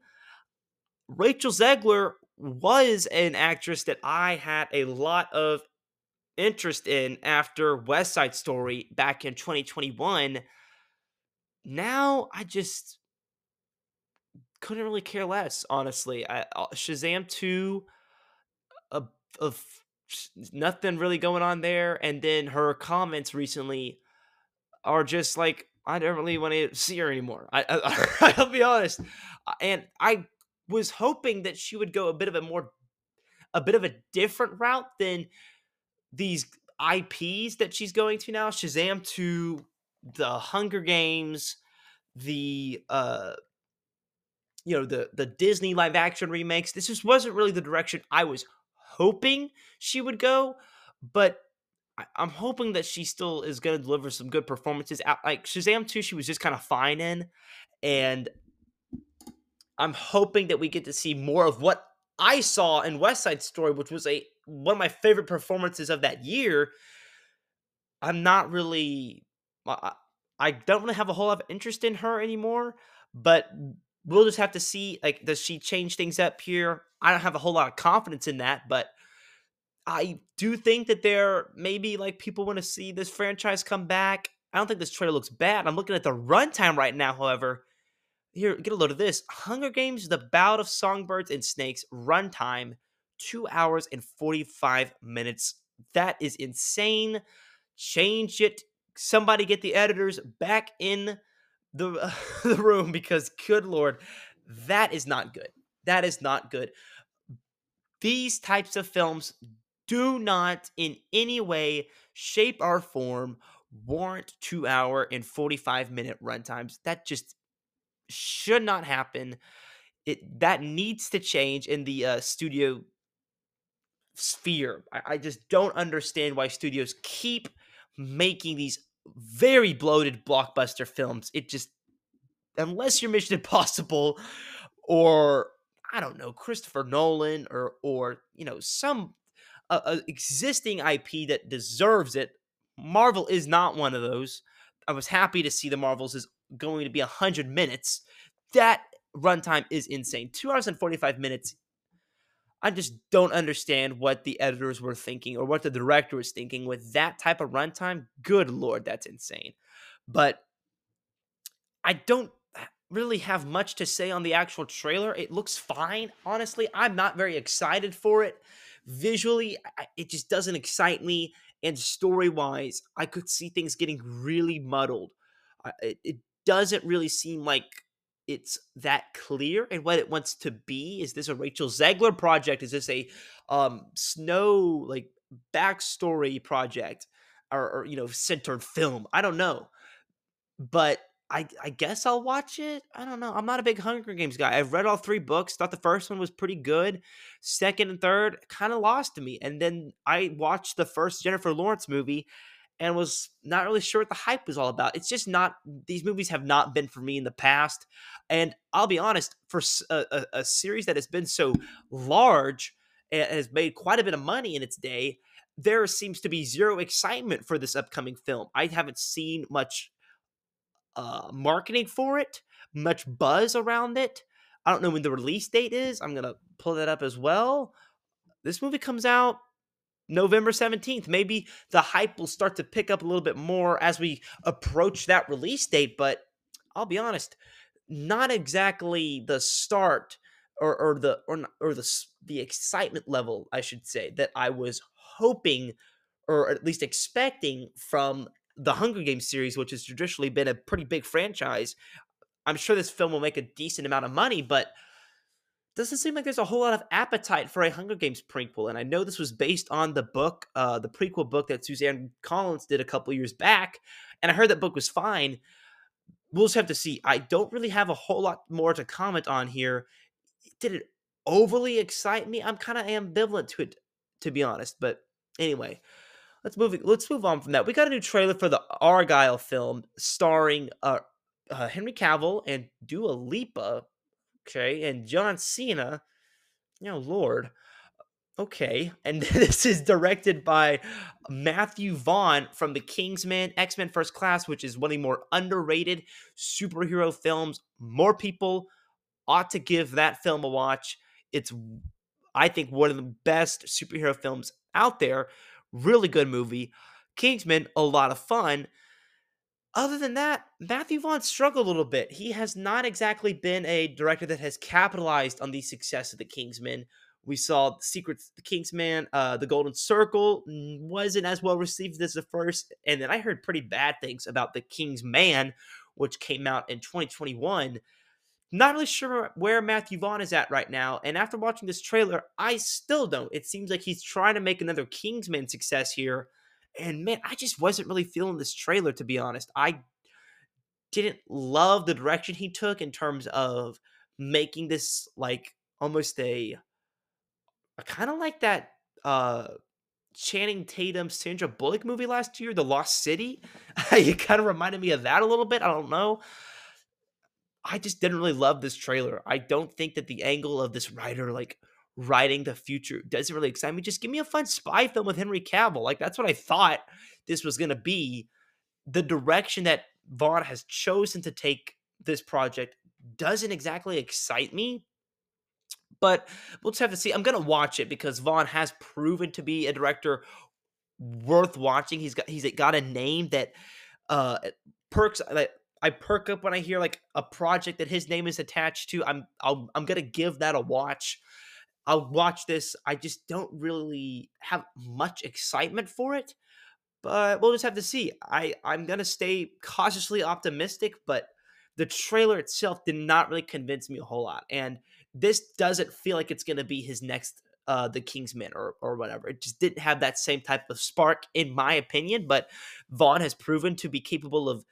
Rachel Zegler was an actress that I had a lot of interest in after West Side Story back in 2021. Now I just couldn't really care less, honestly. I, uh, Shazam 2 of, of nothing really going on there and then her comments recently are just like I don't really want to see her anymore. I, I [LAUGHS] I'll be honest. Uh, and I was hoping that she would go a bit of a more a bit of a different route than these IPs that she's going to now, Shazam 2, the Hunger Games, the uh you know, the the Disney live action remakes. This just wasn't really the direction I was hoping she would go, but I, am hoping that she still is going to deliver some good performances. Like Shazam 2, she was just kind of fine in, and I'm hoping that we get to see more of what I saw in West Side Story, which was a one of my favorite performances of that year. I'm not really. I, I don't really have a whole lot of interest in her anymore. But we'll just have to see. Like, does she change things up here? I don't have a whole lot of confidence in that, but I do think that there maybe like people want to see this franchise come back. I don't think this trailer looks bad. I'm looking at the runtime right now, however. Here, get a load of this. Hunger Games: The Ballad of Songbirds and Snakes runtime two hours and 45 minutes. That is insane. Change it. Somebody get the editors back in the, uh, [LAUGHS] the room because, good Lord, that is not good. That is not good. These types of films do not in any way, shape, or form warrant two hour and 45 minute runtimes. That just should not happen. It that needs to change in the uh, studio sphere. I, I just don't understand why studios keep making these very bloated blockbuster films. It just unless you're Mission [LAUGHS] Impossible or I don't know Christopher Nolan or or you know some uh, uh, existing IP that deserves it. Marvel is not one of those. I was happy to see the Marvels is going to be 100 minutes. That runtime is insane. 2 hours and 45 minutes I just don't understand what the editors were thinking or what the director was thinking with that type of runtime. Good lord, that's insane. But I don't really have much to say on the actual trailer. It looks fine, honestly. I'm not very excited for it. Visually, it just doesn't excite me. And story wise, I could see things getting really muddled. It, it doesn't really seem like it's that clear and what it wants to be. Is this a Rachel Zegler project? Is this a um, Snow like backstory project or, or you know centered film? I don't know, but I I guess I'll watch it. I don't know. I'm not a big Hunger Games guy. I've read all three books. Thought the first one was pretty good. Second and third kind of lost to me. And then I watched the first Jennifer Lawrence movie and was not really sure what the hype was all about. It's just not, these movies have not been for me in the past. And I'll be honest, for a, a, a series that has been so large and has made quite a bit of money in its day, there seems to be zero excitement for this upcoming film. I haven't seen much uh, marketing for it, much buzz around it. I don't know when the release date is. I'm to pull that up as well. This movie comes out November 17th. Maybe the hype will start to pick up a little bit more as we approach that release date, but I'll be honest, not exactly the start or, or the or, or the the excitement level, I should say, that I was hoping or at least expecting from the Hunger Games series, which has traditionally been a pretty big franchise. I'm sure this film will make a decent amount of money, but doesn't seem like there's a whole lot of appetite for a Hunger Games prequel. And I know this was based on the book, uh, the prequel book that Suzanne Collins did a couple years back. And I heard that book was fine. We'll just have to see. I don't really have a whole lot more to comment on here. Did it overly excite me? I'm kind of ambivalent to it, to be honest. But anyway, let's move. Let's move on from that. We got a new trailer for the Argylle film starring uh, uh, Henry Cavill and Dua Lipa Okay, and John Cena. You know, Lord. Okay, [LAUGHS] and this is directed by Matthew Vaughn from the Kingsman X Men First Class, which is one of the more underrated superhero films. More people ought to give that film a watch. It's, I think, one of the best superhero films out there. Really good movie. Kingsman, a lot of fun other than that, Matthew Vaughn struggled a little bit. He has not exactly been a director that has capitalized on the success of the Kingsman. We saw the Secrets, the Kingsman, uh, the Golden Circle wasn't as well received as the first, and then I heard pretty bad things about the King's Man, which came out in 2021. Not really sure where Matthew Vaughn is at right now, and after watching this trailer, I still don't. It seems like he's trying to make another Kingsman success here and man, I just wasn't really feeling this trailer to be honest. I didn't love the direction he took in terms of making this like almost a, a kind of like that uh Channing Tatum Sandra Bullock movie last year, The Lost City. [LAUGHS] it kind of reminded me of that a little bit. I don't know. I just didn't really love this trailer. I don't think that the angle of this writer like writing the future doesn't really excite me. Just give me a fun spy film with Henry Cavill. Like that's what I thought this was going to be. The direction that Vaughn has chosen to take this project doesn't exactly excite me. But we'll just have to see. I'm gonna watch it because Vaughn has proven to be a director worth watching. He's got he's got a name that uh perks like I perk up when I hear like a project that his name is attached to. I'm I'll, I'm gonna give that a watch. I'll watch this. I just don't really have much excitement for it, but we'll just have to see. I I'm gonna stay cautiously optimistic, but the trailer itself did not really convince me a whole lot. And this doesn't feel like it's going to be his next uh, the Kingsman or or whatever. It just didn't have that same type of spark, in my opinion. But Vaughn has proven to be capable of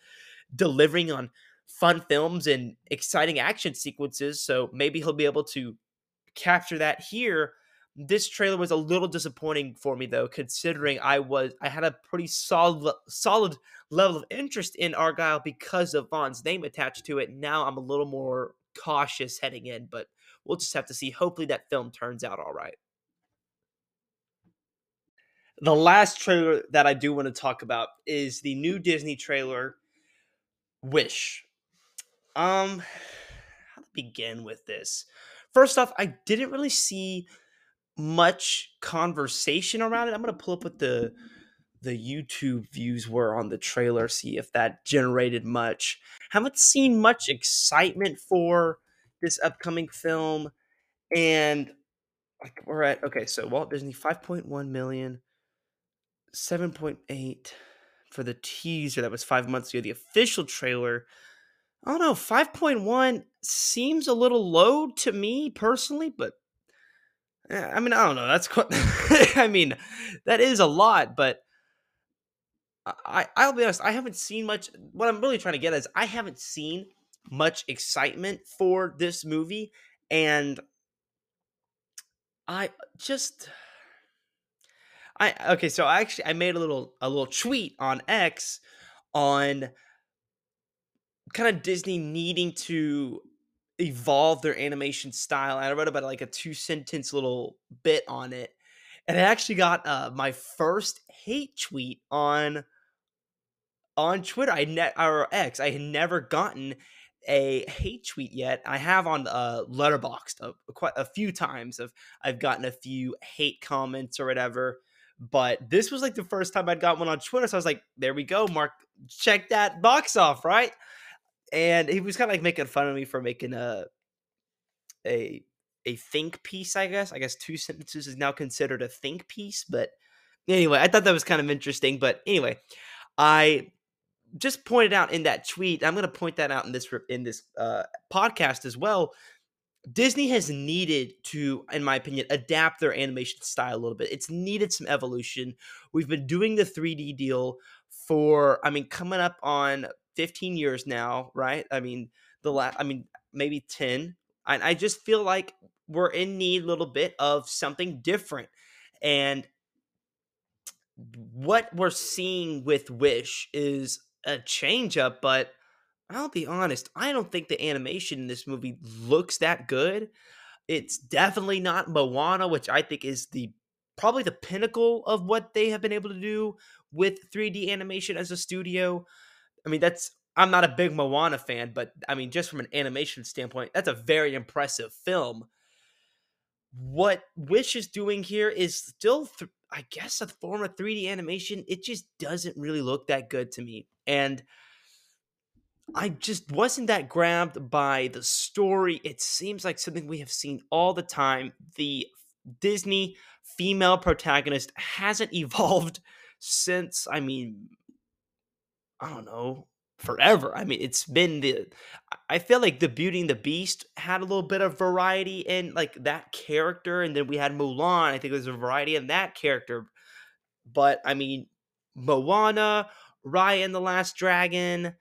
delivering on fun films and exciting action sequences. So maybe he'll be able to capture that here this trailer was a little disappointing for me though, considering I was I had a pretty solid solid level of interest in Argylle because of Vaughn's name attached to it. Now I'm a little more cautious heading in, but we'll just have to see. Hopefully that film turns out all right. The last trailer that I do want to talk about is the new Disney trailer, Wish. Um, how to begin with this? First off, I didn't really see much conversation around it. I'm gonna pull up what the the YouTube views were on the trailer, see if that generated much. Haven't seen much excitement for this upcoming film, and like we're at okay, so Walt Disney 5.1 million, 7.8 for the teaser that was five months ago. The official trailer, I don't know, 5.1 seems a little low to me personally, but eh, I mean, I don't know. That's quite, [LAUGHS] I mean, that is a lot, but I I'll be honest. I haven't seen much. What I'm really trying to get is I haven't seen much excitement for this movie, and I just I okay. So I actually I made a little a little tweet on X on kind of Disney needing to evolve their animation style. And I wrote about like a two sentence little bit on it. And I actually got uh, my first hate tweet on on Twitter. I net or X. I had never gotten a hate tweet yet. I have on uh, Letterboxd a, quite a few times. Of I've gotten a few hate comments or whatever. But this was like the first time I'd got one on Twitter. So I was like, there we go, Mark. Check that box off, right? And he was kind of like making fun of me for making a a a think piece. I guess. I guess two sentences is now considered a think piece. But anyway, I thought that was kind of interesting. But anyway, I just pointed out in that tweet. I'm going to point that out in this in this uh, podcast as well. Disney has needed to, in my opinion, adapt their animation style a little bit. It's needed some evolution. We've been doing the 3D deal for, I mean, coming up on 15 years now, right? I mean, the last, I mean, maybe 10. And I just feel like we're in need a little bit of something different. And what we're seeing with Wish is a change up, but I'll be honest, I don't think the animation in this movie looks that good. It's definitely not Moana, which I think is the probably the pinnacle of what they have been able to do with 3D animation as a studio. I mean, that's I'm not a big Moana fan, but I mean, just from an animation standpoint, that's a very impressive film. What Wish is doing here is still, th- I guess, a form of 3D animation. It just doesn't really look that good to me. And I just wasn't that grabbed by the story. It seems like something we have seen all the time. The Disney female protagonist hasn't [LAUGHS] evolved since, I mean, I don't know, forever. I mean, it's been the I feel like the Beauty and the Beast had a little bit of variety in like that character, and then we had Mulan. I think there's a variety in that character. But I mean, Moana, Raya and the Last Dragon,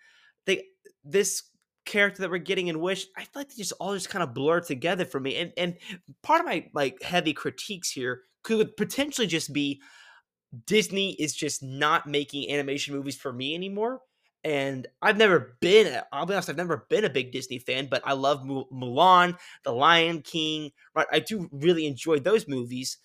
they this character that we're getting in Wish, I feel like they just all just kind of blur together for me. And and part of my like heavy critiques here could potentially just be Disney is just not making animation movies for me anymore. and I've never been. I'll be honest, I've never been a big Disney fan, but I love Mulan, The Lion King. Right, I do really enjoy those movies.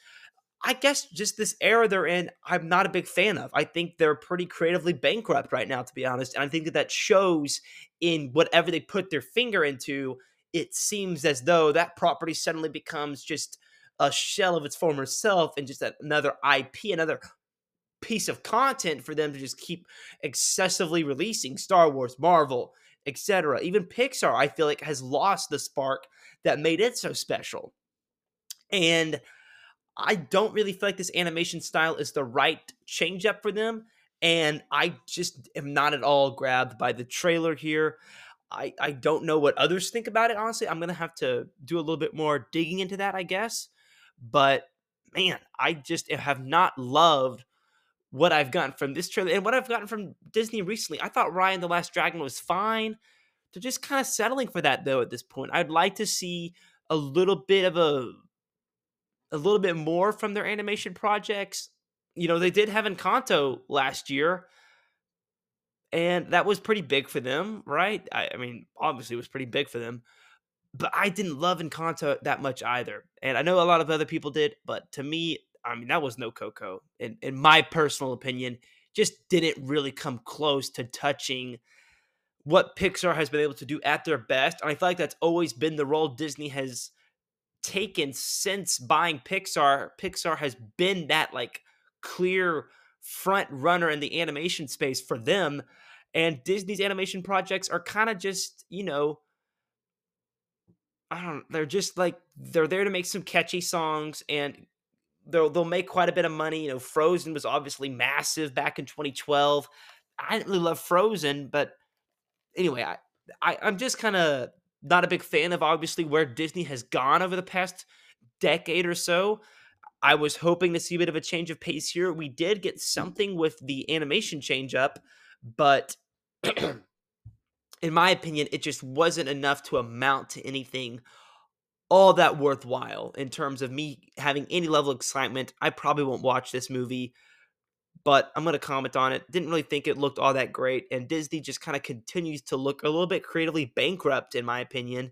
I guess just this era they're in, I'm not a big fan of. I think they're pretty creatively bankrupt right now, to be honest. And I think that that shows in whatever they put their finger into. It seems as though that property suddenly becomes just a shell of its former self and just another IP, another piece of content for them to just keep excessively releasing Star Wars, Marvel, etc. Even Pixar, I feel like, has lost the spark that made it so special. And I don't really feel like this animation style is the right change up for them. And I just am not at all grabbed by the trailer here. I, I don't know what others think about it, honestly. I'm going to have to do a little bit more digging into that, I guess. But man, I just have not loved what I've gotten from this trailer and what I've gotten from Disney recently. I thought Raya and the Last Dragon was fine. They're just kind of settling for that though at this point. I'd like to see a little bit of a a little bit more from their animation projects. You know, they did have Encanto last year, and that was pretty big for them, right? I, I mean, obviously, it was pretty big for them, but I didn't love Encanto that much either. And I know a lot of other people did, but to me, I mean, that was no Coco. In, in my personal opinion, just didn't really come close to touching what Pixar has been able to do at their best. And I feel like that's always been the role Disney has taken since buying Pixar. Pixar has been that like clear front runner in the animation space for them. And Disney's animation projects are kind of just, you know, I don't they're just like they're there to make some catchy songs and they'll they'll make quite a bit of money. You know, Frozen was obviously massive back in 2012. I didn't really love Frozen, but anyway, I, I I'm just kind of not a big fan of obviously where Disney has gone over the past decade or so. I was hoping to see a bit of a change of pace here. We did get mm. something with the animation change up, but [CLEARS THROAT] in my opinion, it just wasn't enough to amount to anything all that worthwhile in terms of me having any level of excitement. I probably won't watch this movie but I'm going to comment on it. Didn't really think it looked all that great. And Disney just kind of continues to look a little bit creatively bankrupt, in my opinion.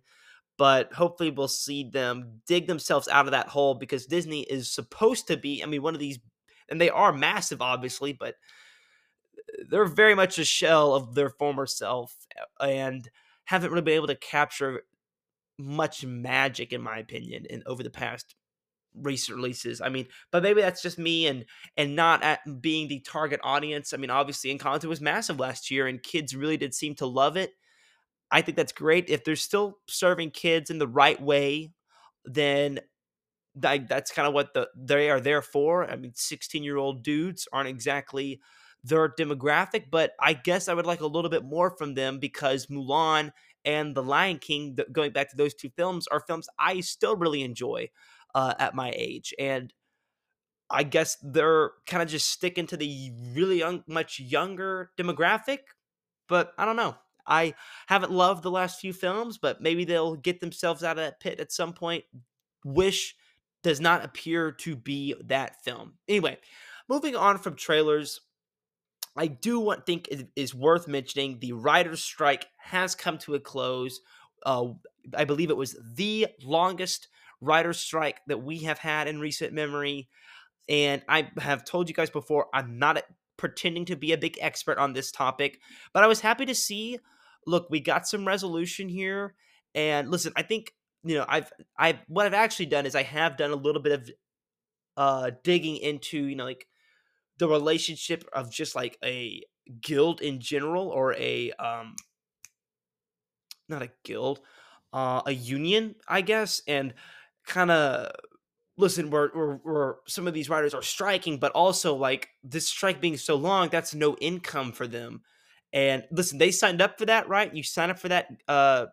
But hopefully, we'll see them dig themselves out of that hole because Disney is supposed to be, I mean, one of these, and they are massive, obviously, but they're very much a shell of their former self and haven't really been able to capture much magic, in my opinion, in over the past recent releases. I mean, but maybe that's just me and and not at being the target audience. I mean, obviously Encanto was massive last year and kids really did seem to love it. I think that's great. If they're still serving kids in the right way, then that, that's kind of what the they are there for. I mean, 16-year-old dudes aren't exactly their demographic, but I guess I would like a little bit more from them because Mulan and The Lion King, going back to those two films, are films I still really enjoy uh, at my age. And I guess they're kind of just sticking to the really young, much younger demographic. But I don't know. I haven't loved the last few films, but maybe they'll get themselves out of that pit at some point. Wish does not appear to be that film. Anyway, moving on from trailers, I do want think it is worth mentioning the writers' strike has come to a close. Uh, I believe it was the longest writer's strike that we have had in recent memory. And I have told you guys before, I'm not pretending to be a big expert on this topic, but I was happy to see. Look, we got some resolution here, and listen, I think you know I've I've what I've actually done is I have done a little bit of uh digging into you know like the relationship of just like a guild in general or a um not a guild uh a union i guess and kind of listen where, where, where some of these writers are striking but also like this strike being so long that's no income for them. And listen they signed up for that right? You sign up for that uh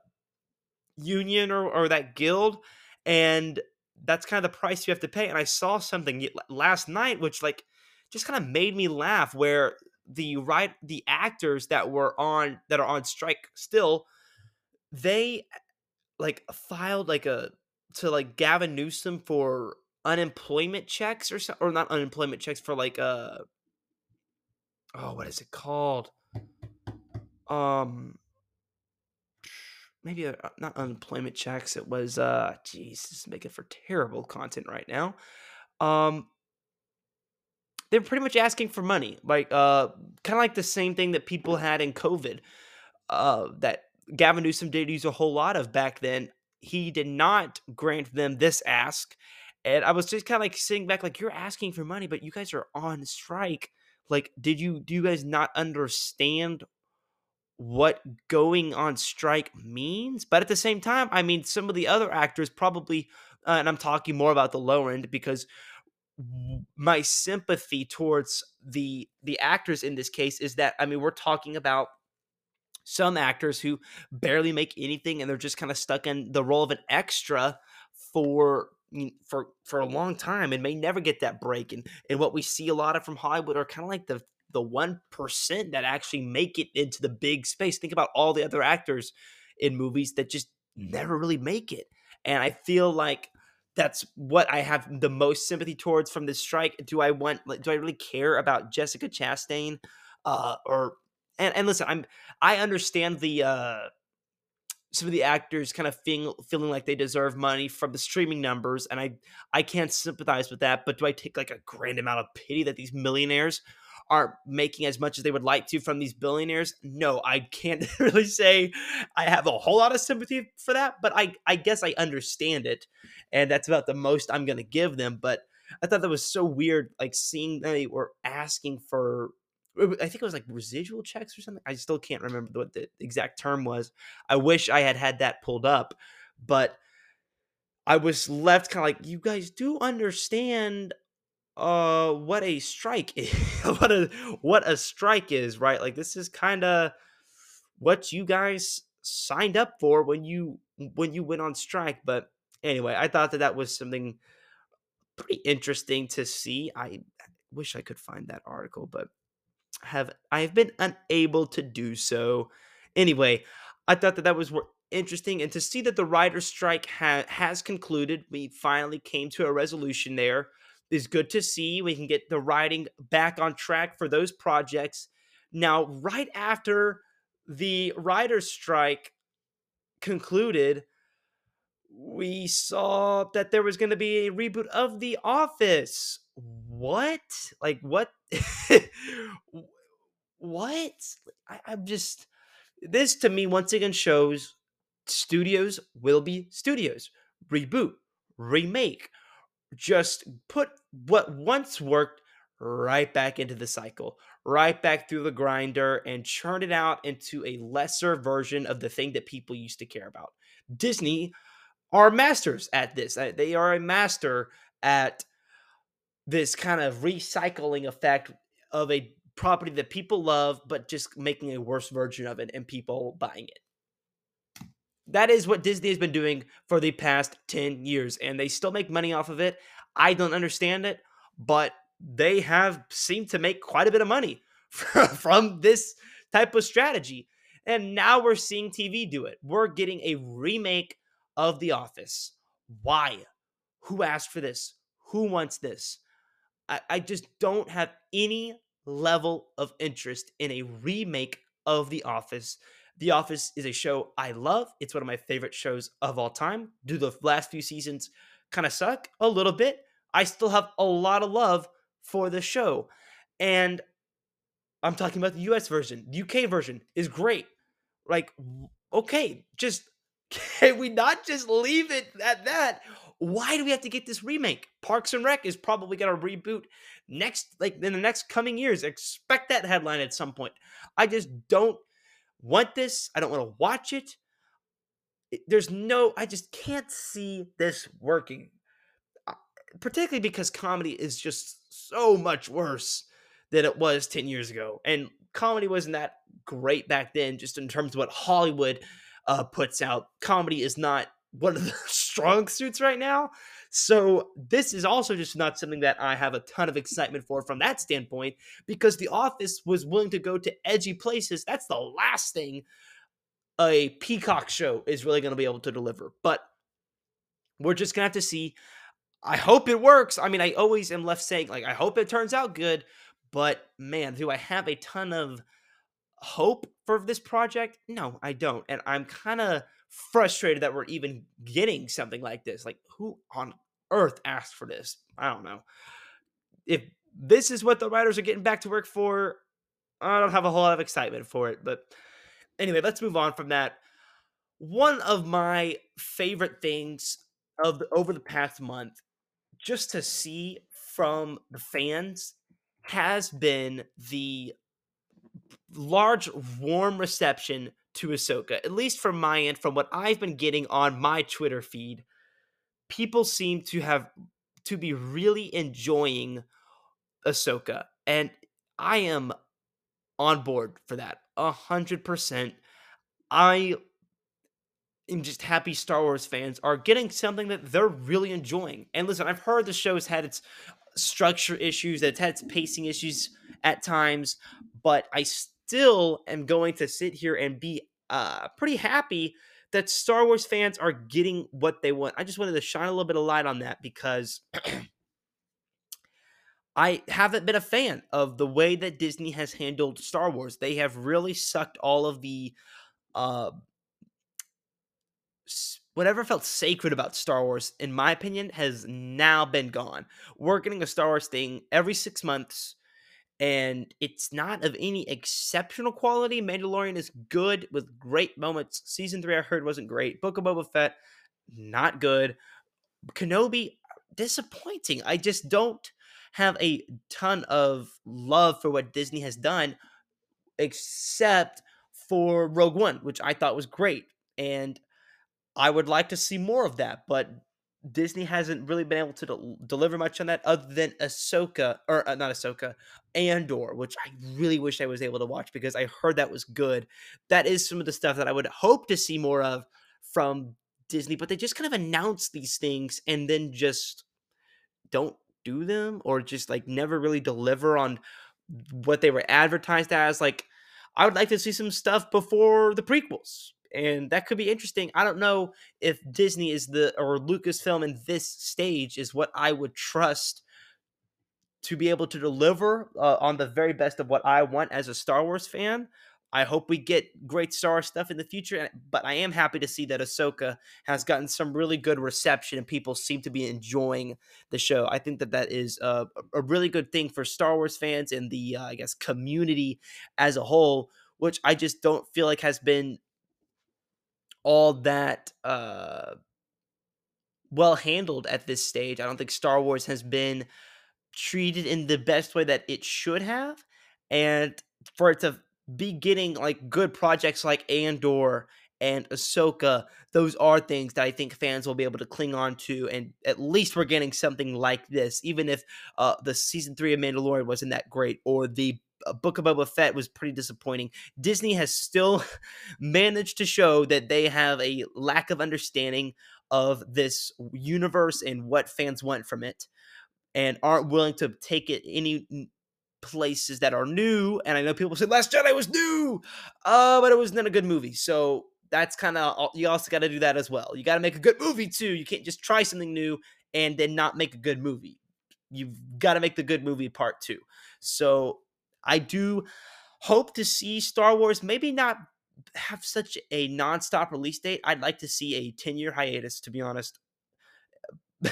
union or, or that guild and that's kind of the price you have to pay. And i saw something last night which like just kind of made me laugh where the right the actors that were on that are on strike still they like filed like a to like Gavin Newsom for unemployment checks or so, or not unemployment checks for like uh oh what is it called? um maybe a, uh, not unemployment checks. It was uh, jeez, this is making for terrible content right now. Um, they're pretty much asking for money, like uh, kind of like the same thing that people had in COVID. Uh, that Gavin Newsom did use a whole lot of back then. He did not grant them this ask, and I was just kind of like sitting back, like you're asking for money, but you guys are on strike. Like, did you do you guys not understand what going on strike means. But at the same time, I mean, some of the other actors probably, uh, and I'm talking more about the lower end because my sympathy towards the the actors in this case is that I mean we're talking about some actors who barely make anything and they're just kind of stuck in the role of an extra for for for a long time and may never get that break and and what we see a lot of from Hollywood are kind of like the the 1% that actually make it into the big space. Think about all the other actors in movies that just never really make it. And I feel like that's what I have the most sympathy towards from this strike. Do I want do I really care about Jessica Chastain? Uh or and, and listen, I'm I understand the uh some of the actors kind of feeling feeling like they deserve money from the streaming numbers, and I I can't sympathize with that. But do I take like a grand amount of pity that these millionaires aren't making as much as they would like to from these billionaires. No, I can't [LAUGHS] really say I have a whole lot of sympathy for that, but I, I guess I understand it. And that's about the most I'm going to give them. But I thought that was so weird, like seeing they were asking for I think it was like residual checks or something. I still can't remember what the exact term was. I wish I had had that pulled up, but I was left kind of like, you guys do understand uh what a strike is [LAUGHS] what a what a strike is right? Like this is kind of what you guys signed up for when you when you went on strike but anyway i thought that that was something pretty interesting to see. I wish i could find that article but have i've been unable to do so. Anyway i thought that that was interesting and to see that the writer's strike ha- has concluded we finally came to a resolution there is good to see. We can get the writing back on track for those projects. Now, right after the writer's strike concluded, we saw that there was going to be a reboot of The Office. What? Like, what? [LAUGHS] what? I, I'm just. This to me, once again, shows studios will be studios. Reboot, remake, just put what once worked right back into the cycle, right back through the grinder, and churn it out into a lesser version of the thing that people used to care about. Disney are masters at this. Uh, they are a master at this kind of recycling effect of a property that people love, but just making a worse version of it and people buying it. That is what Disney has been doing for the past 10 years, and they still make money off of it. I don't understand it, but they have seemed to make quite a bit of money [LAUGHS] from this type of strategy. And now we're seeing TV do it. We're getting a remake of The Office. Why? Who asked for this? Who wants this? I, I just don't have any level of interest in a remake of The Office the Office is a show I love. It's one of my favorite shows of all time. Do the last few seasons kind of suck? A little bit. I still have a lot of love for the show. And I'm talking about the US version. The UK version is great. Like, okay, just [LAUGHS] can we not just leave it at that? Why do we have to get this remake? Parks and Rec is probably going to reboot next, like in the next coming years. Expect that headline at some point. I just don't want this. I don't want to watch it. There's no, I just can't see this working. Particularly because comedy is just so much worse than it was 10 years ago. And comedy wasn't that great back then, just in terms of what Hollywood uh, puts out. Comedy is not one of the [LAUGHS] strong suits right now. So this is also just not something that I have a ton of excitement for from that standpoint because The Office was willing to go to edgy places. That's the last thing a Peacock show is really going to be able to deliver. But we're just going to have to see. I hope it works. I mean, I always am left saying like I hope it turns out good, but man, do I have a ton of hope for this project? No, I don't. And I'm kind of frustrated that we're even getting something like this. Like, who on earth asked for this? I don't know. If this is what the writers are getting back to work for, I don't have a whole lot of excitement for it. But anyway, let's move on from that. One of my favorite things of the, over the past month, just to see from the fans, has been the large warm reception to Ahsoka. At least from my end, from what I've been getting on my Twitter feed, people seem to have to be really enjoying Ahsoka, and I am on board for that a hundred percent. I am just happy Star Wars fans are getting something that they're really enjoying. And listen, I've heard the show's had its structure issues, that it's had its pacing issues at times, but I still am going to sit here and be uh, pretty happy that Star Wars fans are getting what they want. I just wanted to shine a little bit of light on that because [CLEARS THROAT] I haven't been a fan of the way that Disney has handled Star Wars. They have really sucked all of the uh, whatever felt sacred about Star Wars, in my opinion, has now been gone. We're getting a Star Wars thing every six months and it's not of any exceptional quality. Mandalorian is good with great moments. Season three, I heard, wasn't great. Book of Boba Fett, not good. Kenobi, disappointing. I just don't have a ton of love for what Disney has done, except for Rogue One, which I thought was great. And I would like to see more of that, but Disney hasn't really been able to del- deliver much on that other than Ahsoka, or uh, not Ahsoka, Andor, which I really wish I was able to watch because I heard that was good. That is some of the stuff that I would hope to see more of from Disney, but they just kind of announce these things and then just don't do them or just like never really deliver on what they were advertised as. Like, I would like to see some stuff before the prequels and that could be interesting. I don't know if Disney is the or Lucasfilm in this stage is what I would trust to be able to deliver uh, on the very best of what I want as a Star Wars fan. I hope we get great Star stuff in the future, but I am happy to see that Ahsoka has gotten some really good reception and people seem to be enjoying the show. I think that that is a, a really good thing for Star Wars fans and the, uh, I guess, community as a whole, which I just don't feel like has been all that uh, well handled at this stage. I don't think Star Wars has been treated in the best way that it should have, and for it to be getting like good projects like Andor and Ahsoka, those are things that I think fans will be able to cling on to, and at least we're getting something like this, even if uh, the season three of Mandalorian wasn't that great, or the Book of Boba Fett was pretty disappointing. Disney has still [LAUGHS] managed to show that they have a lack of understanding of this universe and what fans want from it, and aren't willing to take it any places that are new. And I know people say Last Jedi was new, uh, but it wasn't a good movie. So that's kind of you also got to do that as well. You got to make a good movie too. You can't just try something new and then not make a good movie. You've got to make the good movie part two. So I do hope to see Star Wars maybe not have such a nonstop release date. I'd like to see a 10 year hiatus, to be honest. [LAUGHS]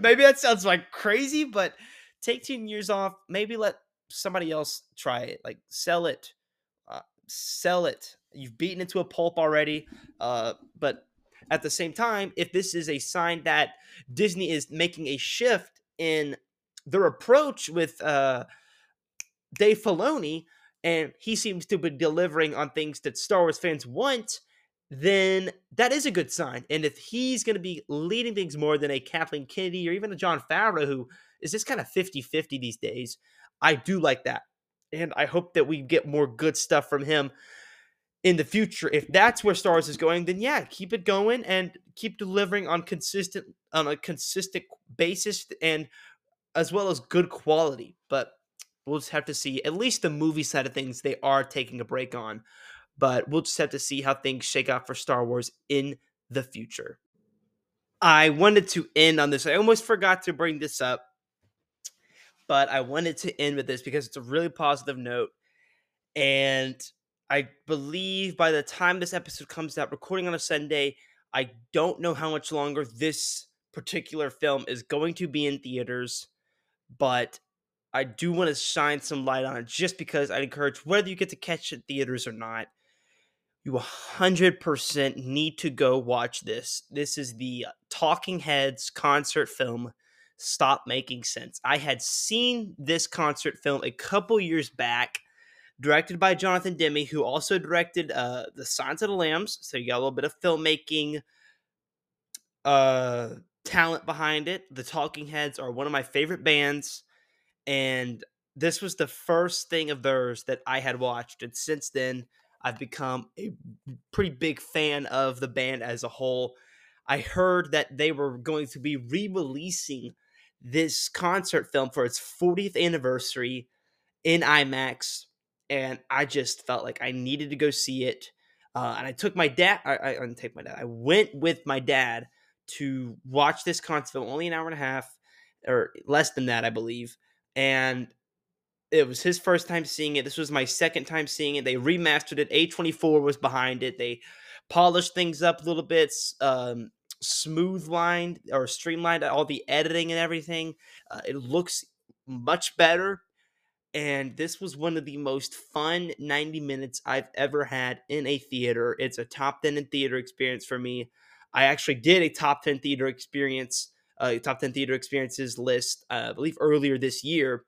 maybe that sounds like crazy, but take 10 years off. Maybe let somebody else try it. Like sell it. Uh, sell it. You've beaten it to a pulp already. Uh, but at the same time, if this is a sign that Disney is making a shift in their approach with uh, Dave Filoni, and he seems to be delivering on things that Star Wars fans want, then that is a good sign. And if he's going to be leading things more than a Kathleen Kennedy or even a Jon Favreau, who is just kind of 50 50 these days, I do like that. And I hope that we get more good stuff from him in the future. If that's where Star Wars is going, then yeah, keep it going and keep delivering on consistent on a consistent basis and as well as good quality. But We'll just have to see. At least the movie side of things, they are taking a break on. But we'll just have to see how things shake out for Star Wars in the future. I wanted to end on this. I almost forgot to bring this up, but I wanted to end with this because it's a really positive note. And I believe by the time this episode comes out, recording on a Sunday, I don't know how much longer this particular film is going to be in theaters, but I do want to shine some light on it just because I encourage whether you get to catch it theaters or not, you 100% need to go watch this. This is the Talking Heads concert film Stop Making Sense. I had seen this concert film a couple years back directed by Jonathan Demme, who also directed uh, The Silence of the Lambs. So you got a little bit of filmmaking uh, talent behind it. The Talking Heads are one of my favorite bands, and this was the first thing of theirs that I had watched. And since then, I've become a pretty big fan of the band as a whole. I heard that they were going to be re releasing this concert film for its 40th anniversary in IMAX and I just felt like I needed to go see it. Uh, and I took my dad. I, I, didn't take my dad. I went with my dad to watch this concert film, only an hour and a half, or less than that, I believe. And it was his first time seeing it. This was my second time seeing it. They remastered it. A24 was behind it. They polished things up a little bit, um, smooth lined or streamlined all the editing and everything. Uh, it looks much better and this was one of the most fun 90 minutes I've ever had in a theater. It's a top 10 in theater experience for me. I actually did a top 10 theater experience, uh, top 10 theater experiences list, uh, I believe earlier this year.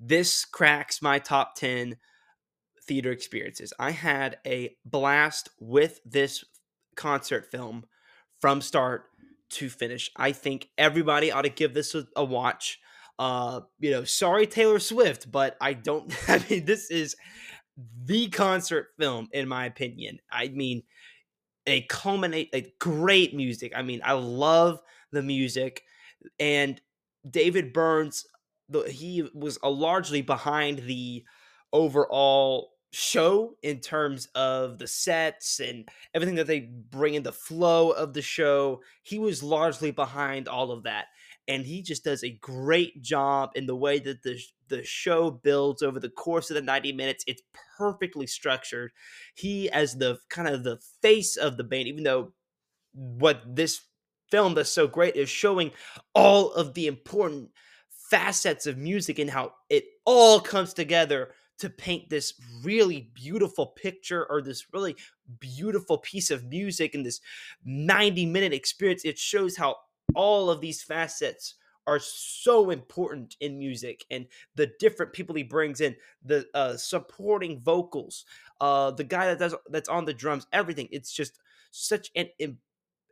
This cracks my top 10 theater experiences. I had a blast with this concert film from start to finish. I think everybody ought to give this a, a watch. Uh, you know, sorry Taylor Swift, but I don't. [LAUGHS] I mean, this is the concert film in my opinion. I mean, a culminate, a great music. I mean, I love the music, and David Byrne's. The, he was a largely behind the overall show in terms of the sets and everything that they bring in the flow of the show. He was largely behind all of that and he just does a great job in the way that the the show builds over the course of the 90 minutes. It's perfectly structured. He as the kind of the face of the band even though what this film that's so great is showing all of the important facets of music and how it all comes together to paint this really beautiful picture or this really beautiful piece of music and this 90 minute experience. It shows how all of these facets are so important in music and the different people he brings in the uh, supporting vocals uh, the guy that does that's on the drums everything it's just such an,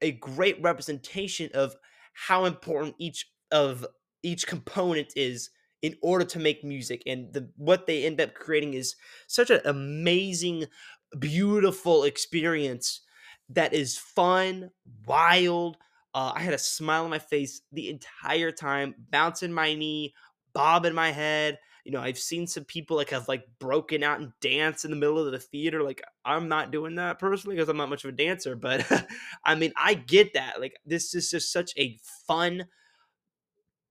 a great representation of how important each of each component is in order to make music and the what they end up creating is such an amazing beautiful experience that is fun wild uh, I had a smile on my face the entire time, bouncing my knee, bobbing my head. You know, I've seen some people like have like broken out and dance in the middle of the theater. Like, I'm not doing that personally because I'm not much of a dancer, but [LAUGHS] I mean, I get that. Like, this is just such a fun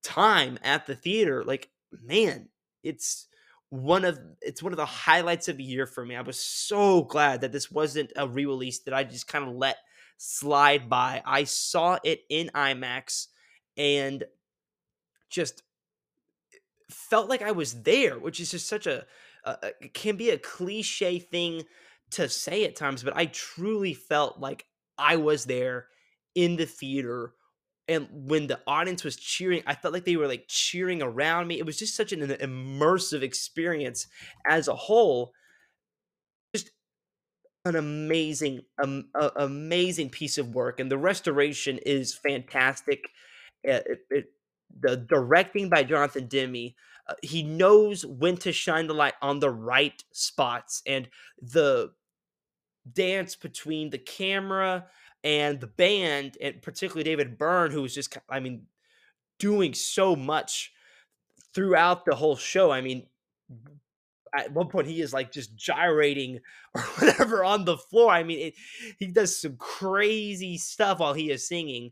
time at the theater. Like, man, it's one of it's one of the highlights of the year for me. I was so glad that this wasn't a re-release that I just kind of let slide by. I saw it in IMAX and just felt like I was there, which is just such a, a can be a cliche thing to say at times, but I truly felt like I was there in the theater and when the audience was cheering i felt like they were like cheering around me it was just such an immersive experience as a whole just an amazing, um, amazing piece of work, and the restoration is fantastic. It, it, the directing by Jonathan Demme, uh, he knows when to shine the light on the right spots, and the dance between the camera and the band, and particularly David Byrne, who was just, I mean, doing so much throughout the whole show. I mean, at one point he is like just gyrating [LAUGHS] or whatever on the floor. I mean, it, he does some crazy stuff while he is singing.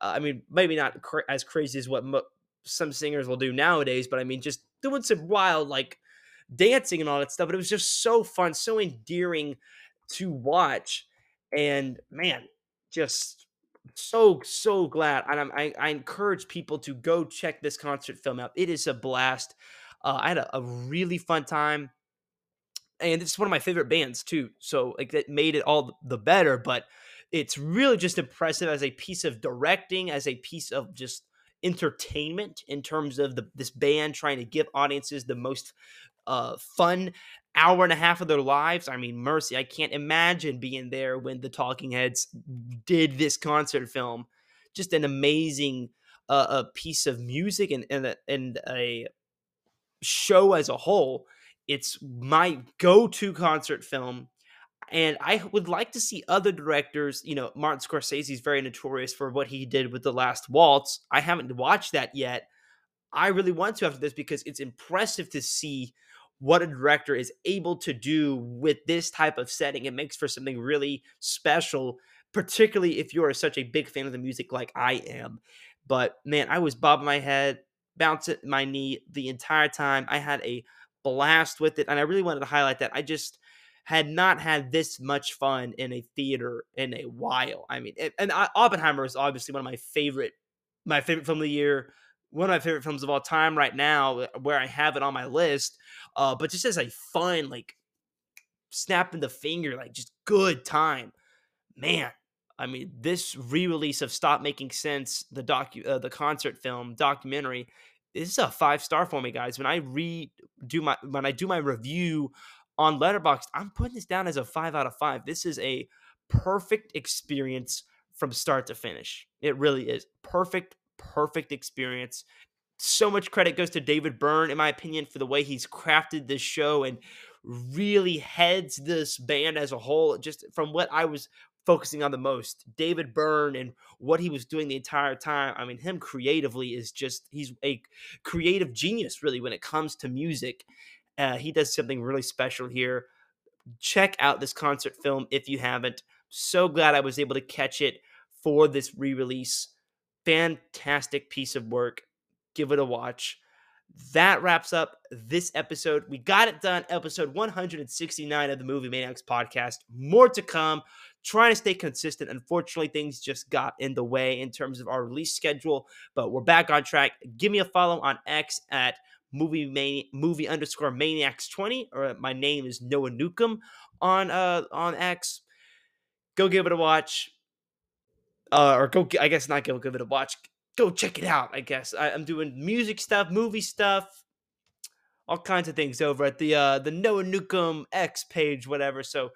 Uh, I mean, maybe not as crazy as what mo- some singers will do nowadays, but I mean, just doing some wild like dancing and all that stuff. But it was just so fun, so endearing to watch. And man, just so so glad. And I, I encourage people to go check this concert film out. It is a blast. Uh, I had a, a really fun time and it's one of my favorite bands too. So like that made it all the better. But it's really just impressive as a piece of directing, as a piece of just entertainment in terms of the this band trying to give audiences the most uh, fun hour and a half of their lives. I mean, mercy, I can't imagine being there when the Talking Heads did this concert film. Just an amazing uh, a piece of music and and a, and a show as a whole. It's my go-to concert film and I would like to see other directors. You know, Martin Scorsese is very notorious for what he did with The Last Waltz. I haven't watched that yet. I really want to after this because it's impressive to see what a director is able to do with this type of setting. It makes for something really special, particularly if you are such a big fan of the music like I am. But man, I was bobbing my head, bouncing my knee the entire time. I had a blast with it, and I really wanted to highlight that. I just had not had this much fun in a theater in a while. I mean, and Oppenheimer is obviously one of my favorite, my favorite film of the year, one of my favorite films of all time right now, uh, where I have it on my list. Uh, but just as a fun, like snapping the finger, like just good time, man. I mean, this re-release of Stop Making Sense, the docu, uh, the concert film documentary, this is a five star for me, guys. When I read do my when I do my review on Letterboxd, I'm putting this down as a five out of five. This is a perfect experience from start to finish. It really is perfect, perfect experience. So much credit goes to David Byrne, in my opinion, for the way he's crafted this show and really heads this band as a whole. Just from what I was focusing on the most, David Byrne and what he was doing the entire time. I mean, him creatively is just, he's a creative genius, really, when it comes to music. Uh, he does something really special here. Check out this concert film if you haven't. So glad I was able to catch it for this re release. Fantastic piece of work. Give it a watch. That wraps up this episode. We got it done. Episode 169 of the Movie Maniacs podcast. More to come. Trying to stay consistent. Unfortunately, things just got in the way in terms of our release schedule, but we're back on track. Give me a follow on X at movie mani- movie underscore maniacs 20 or my name is noah newcomb on uh on x. Go give it a watch. Uh or go i guess not go give it a watch. Go check it out i guess. I, i'm doing music stuff movie stuff all kinds of things over at the uh the noah newcomb x page whatever. So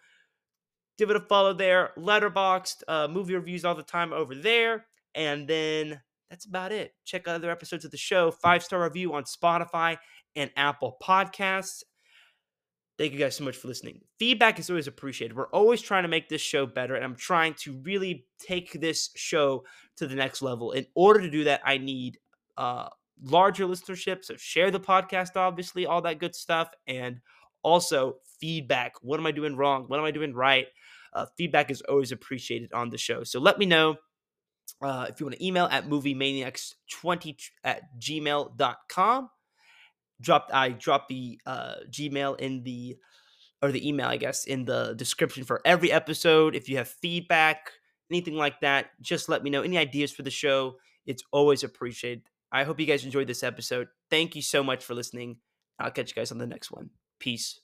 give it a follow there. Letterboxd uh movie reviews all the time over there. And then that's about it. Check out other episodes of the show. Five star review on Spotify and Apple Podcasts. Thank you guys so much for listening. Feedback is always appreciated. We're always trying to make this show better, and I'm trying to really take this show to the next level. In order to do that, I need uh, larger listenership. So share the podcast, obviously, all that good stuff, and also feedback. What am I doing wrong? What am I doing right? Uh, feedback is always appreciated on the show. So let me know uh, if you want to email at moviemaniacs20 at gmail.com, drop I drop the uh, Gmail in the or the email, I guess, in the description for every episode. If you have feedback, anything like that, just let me know. Any ideas for the show, it's always appreciated. I hope you guys enjoyed this episode. Thank you so much for listening. I'll catch you guys on the next one. Peace.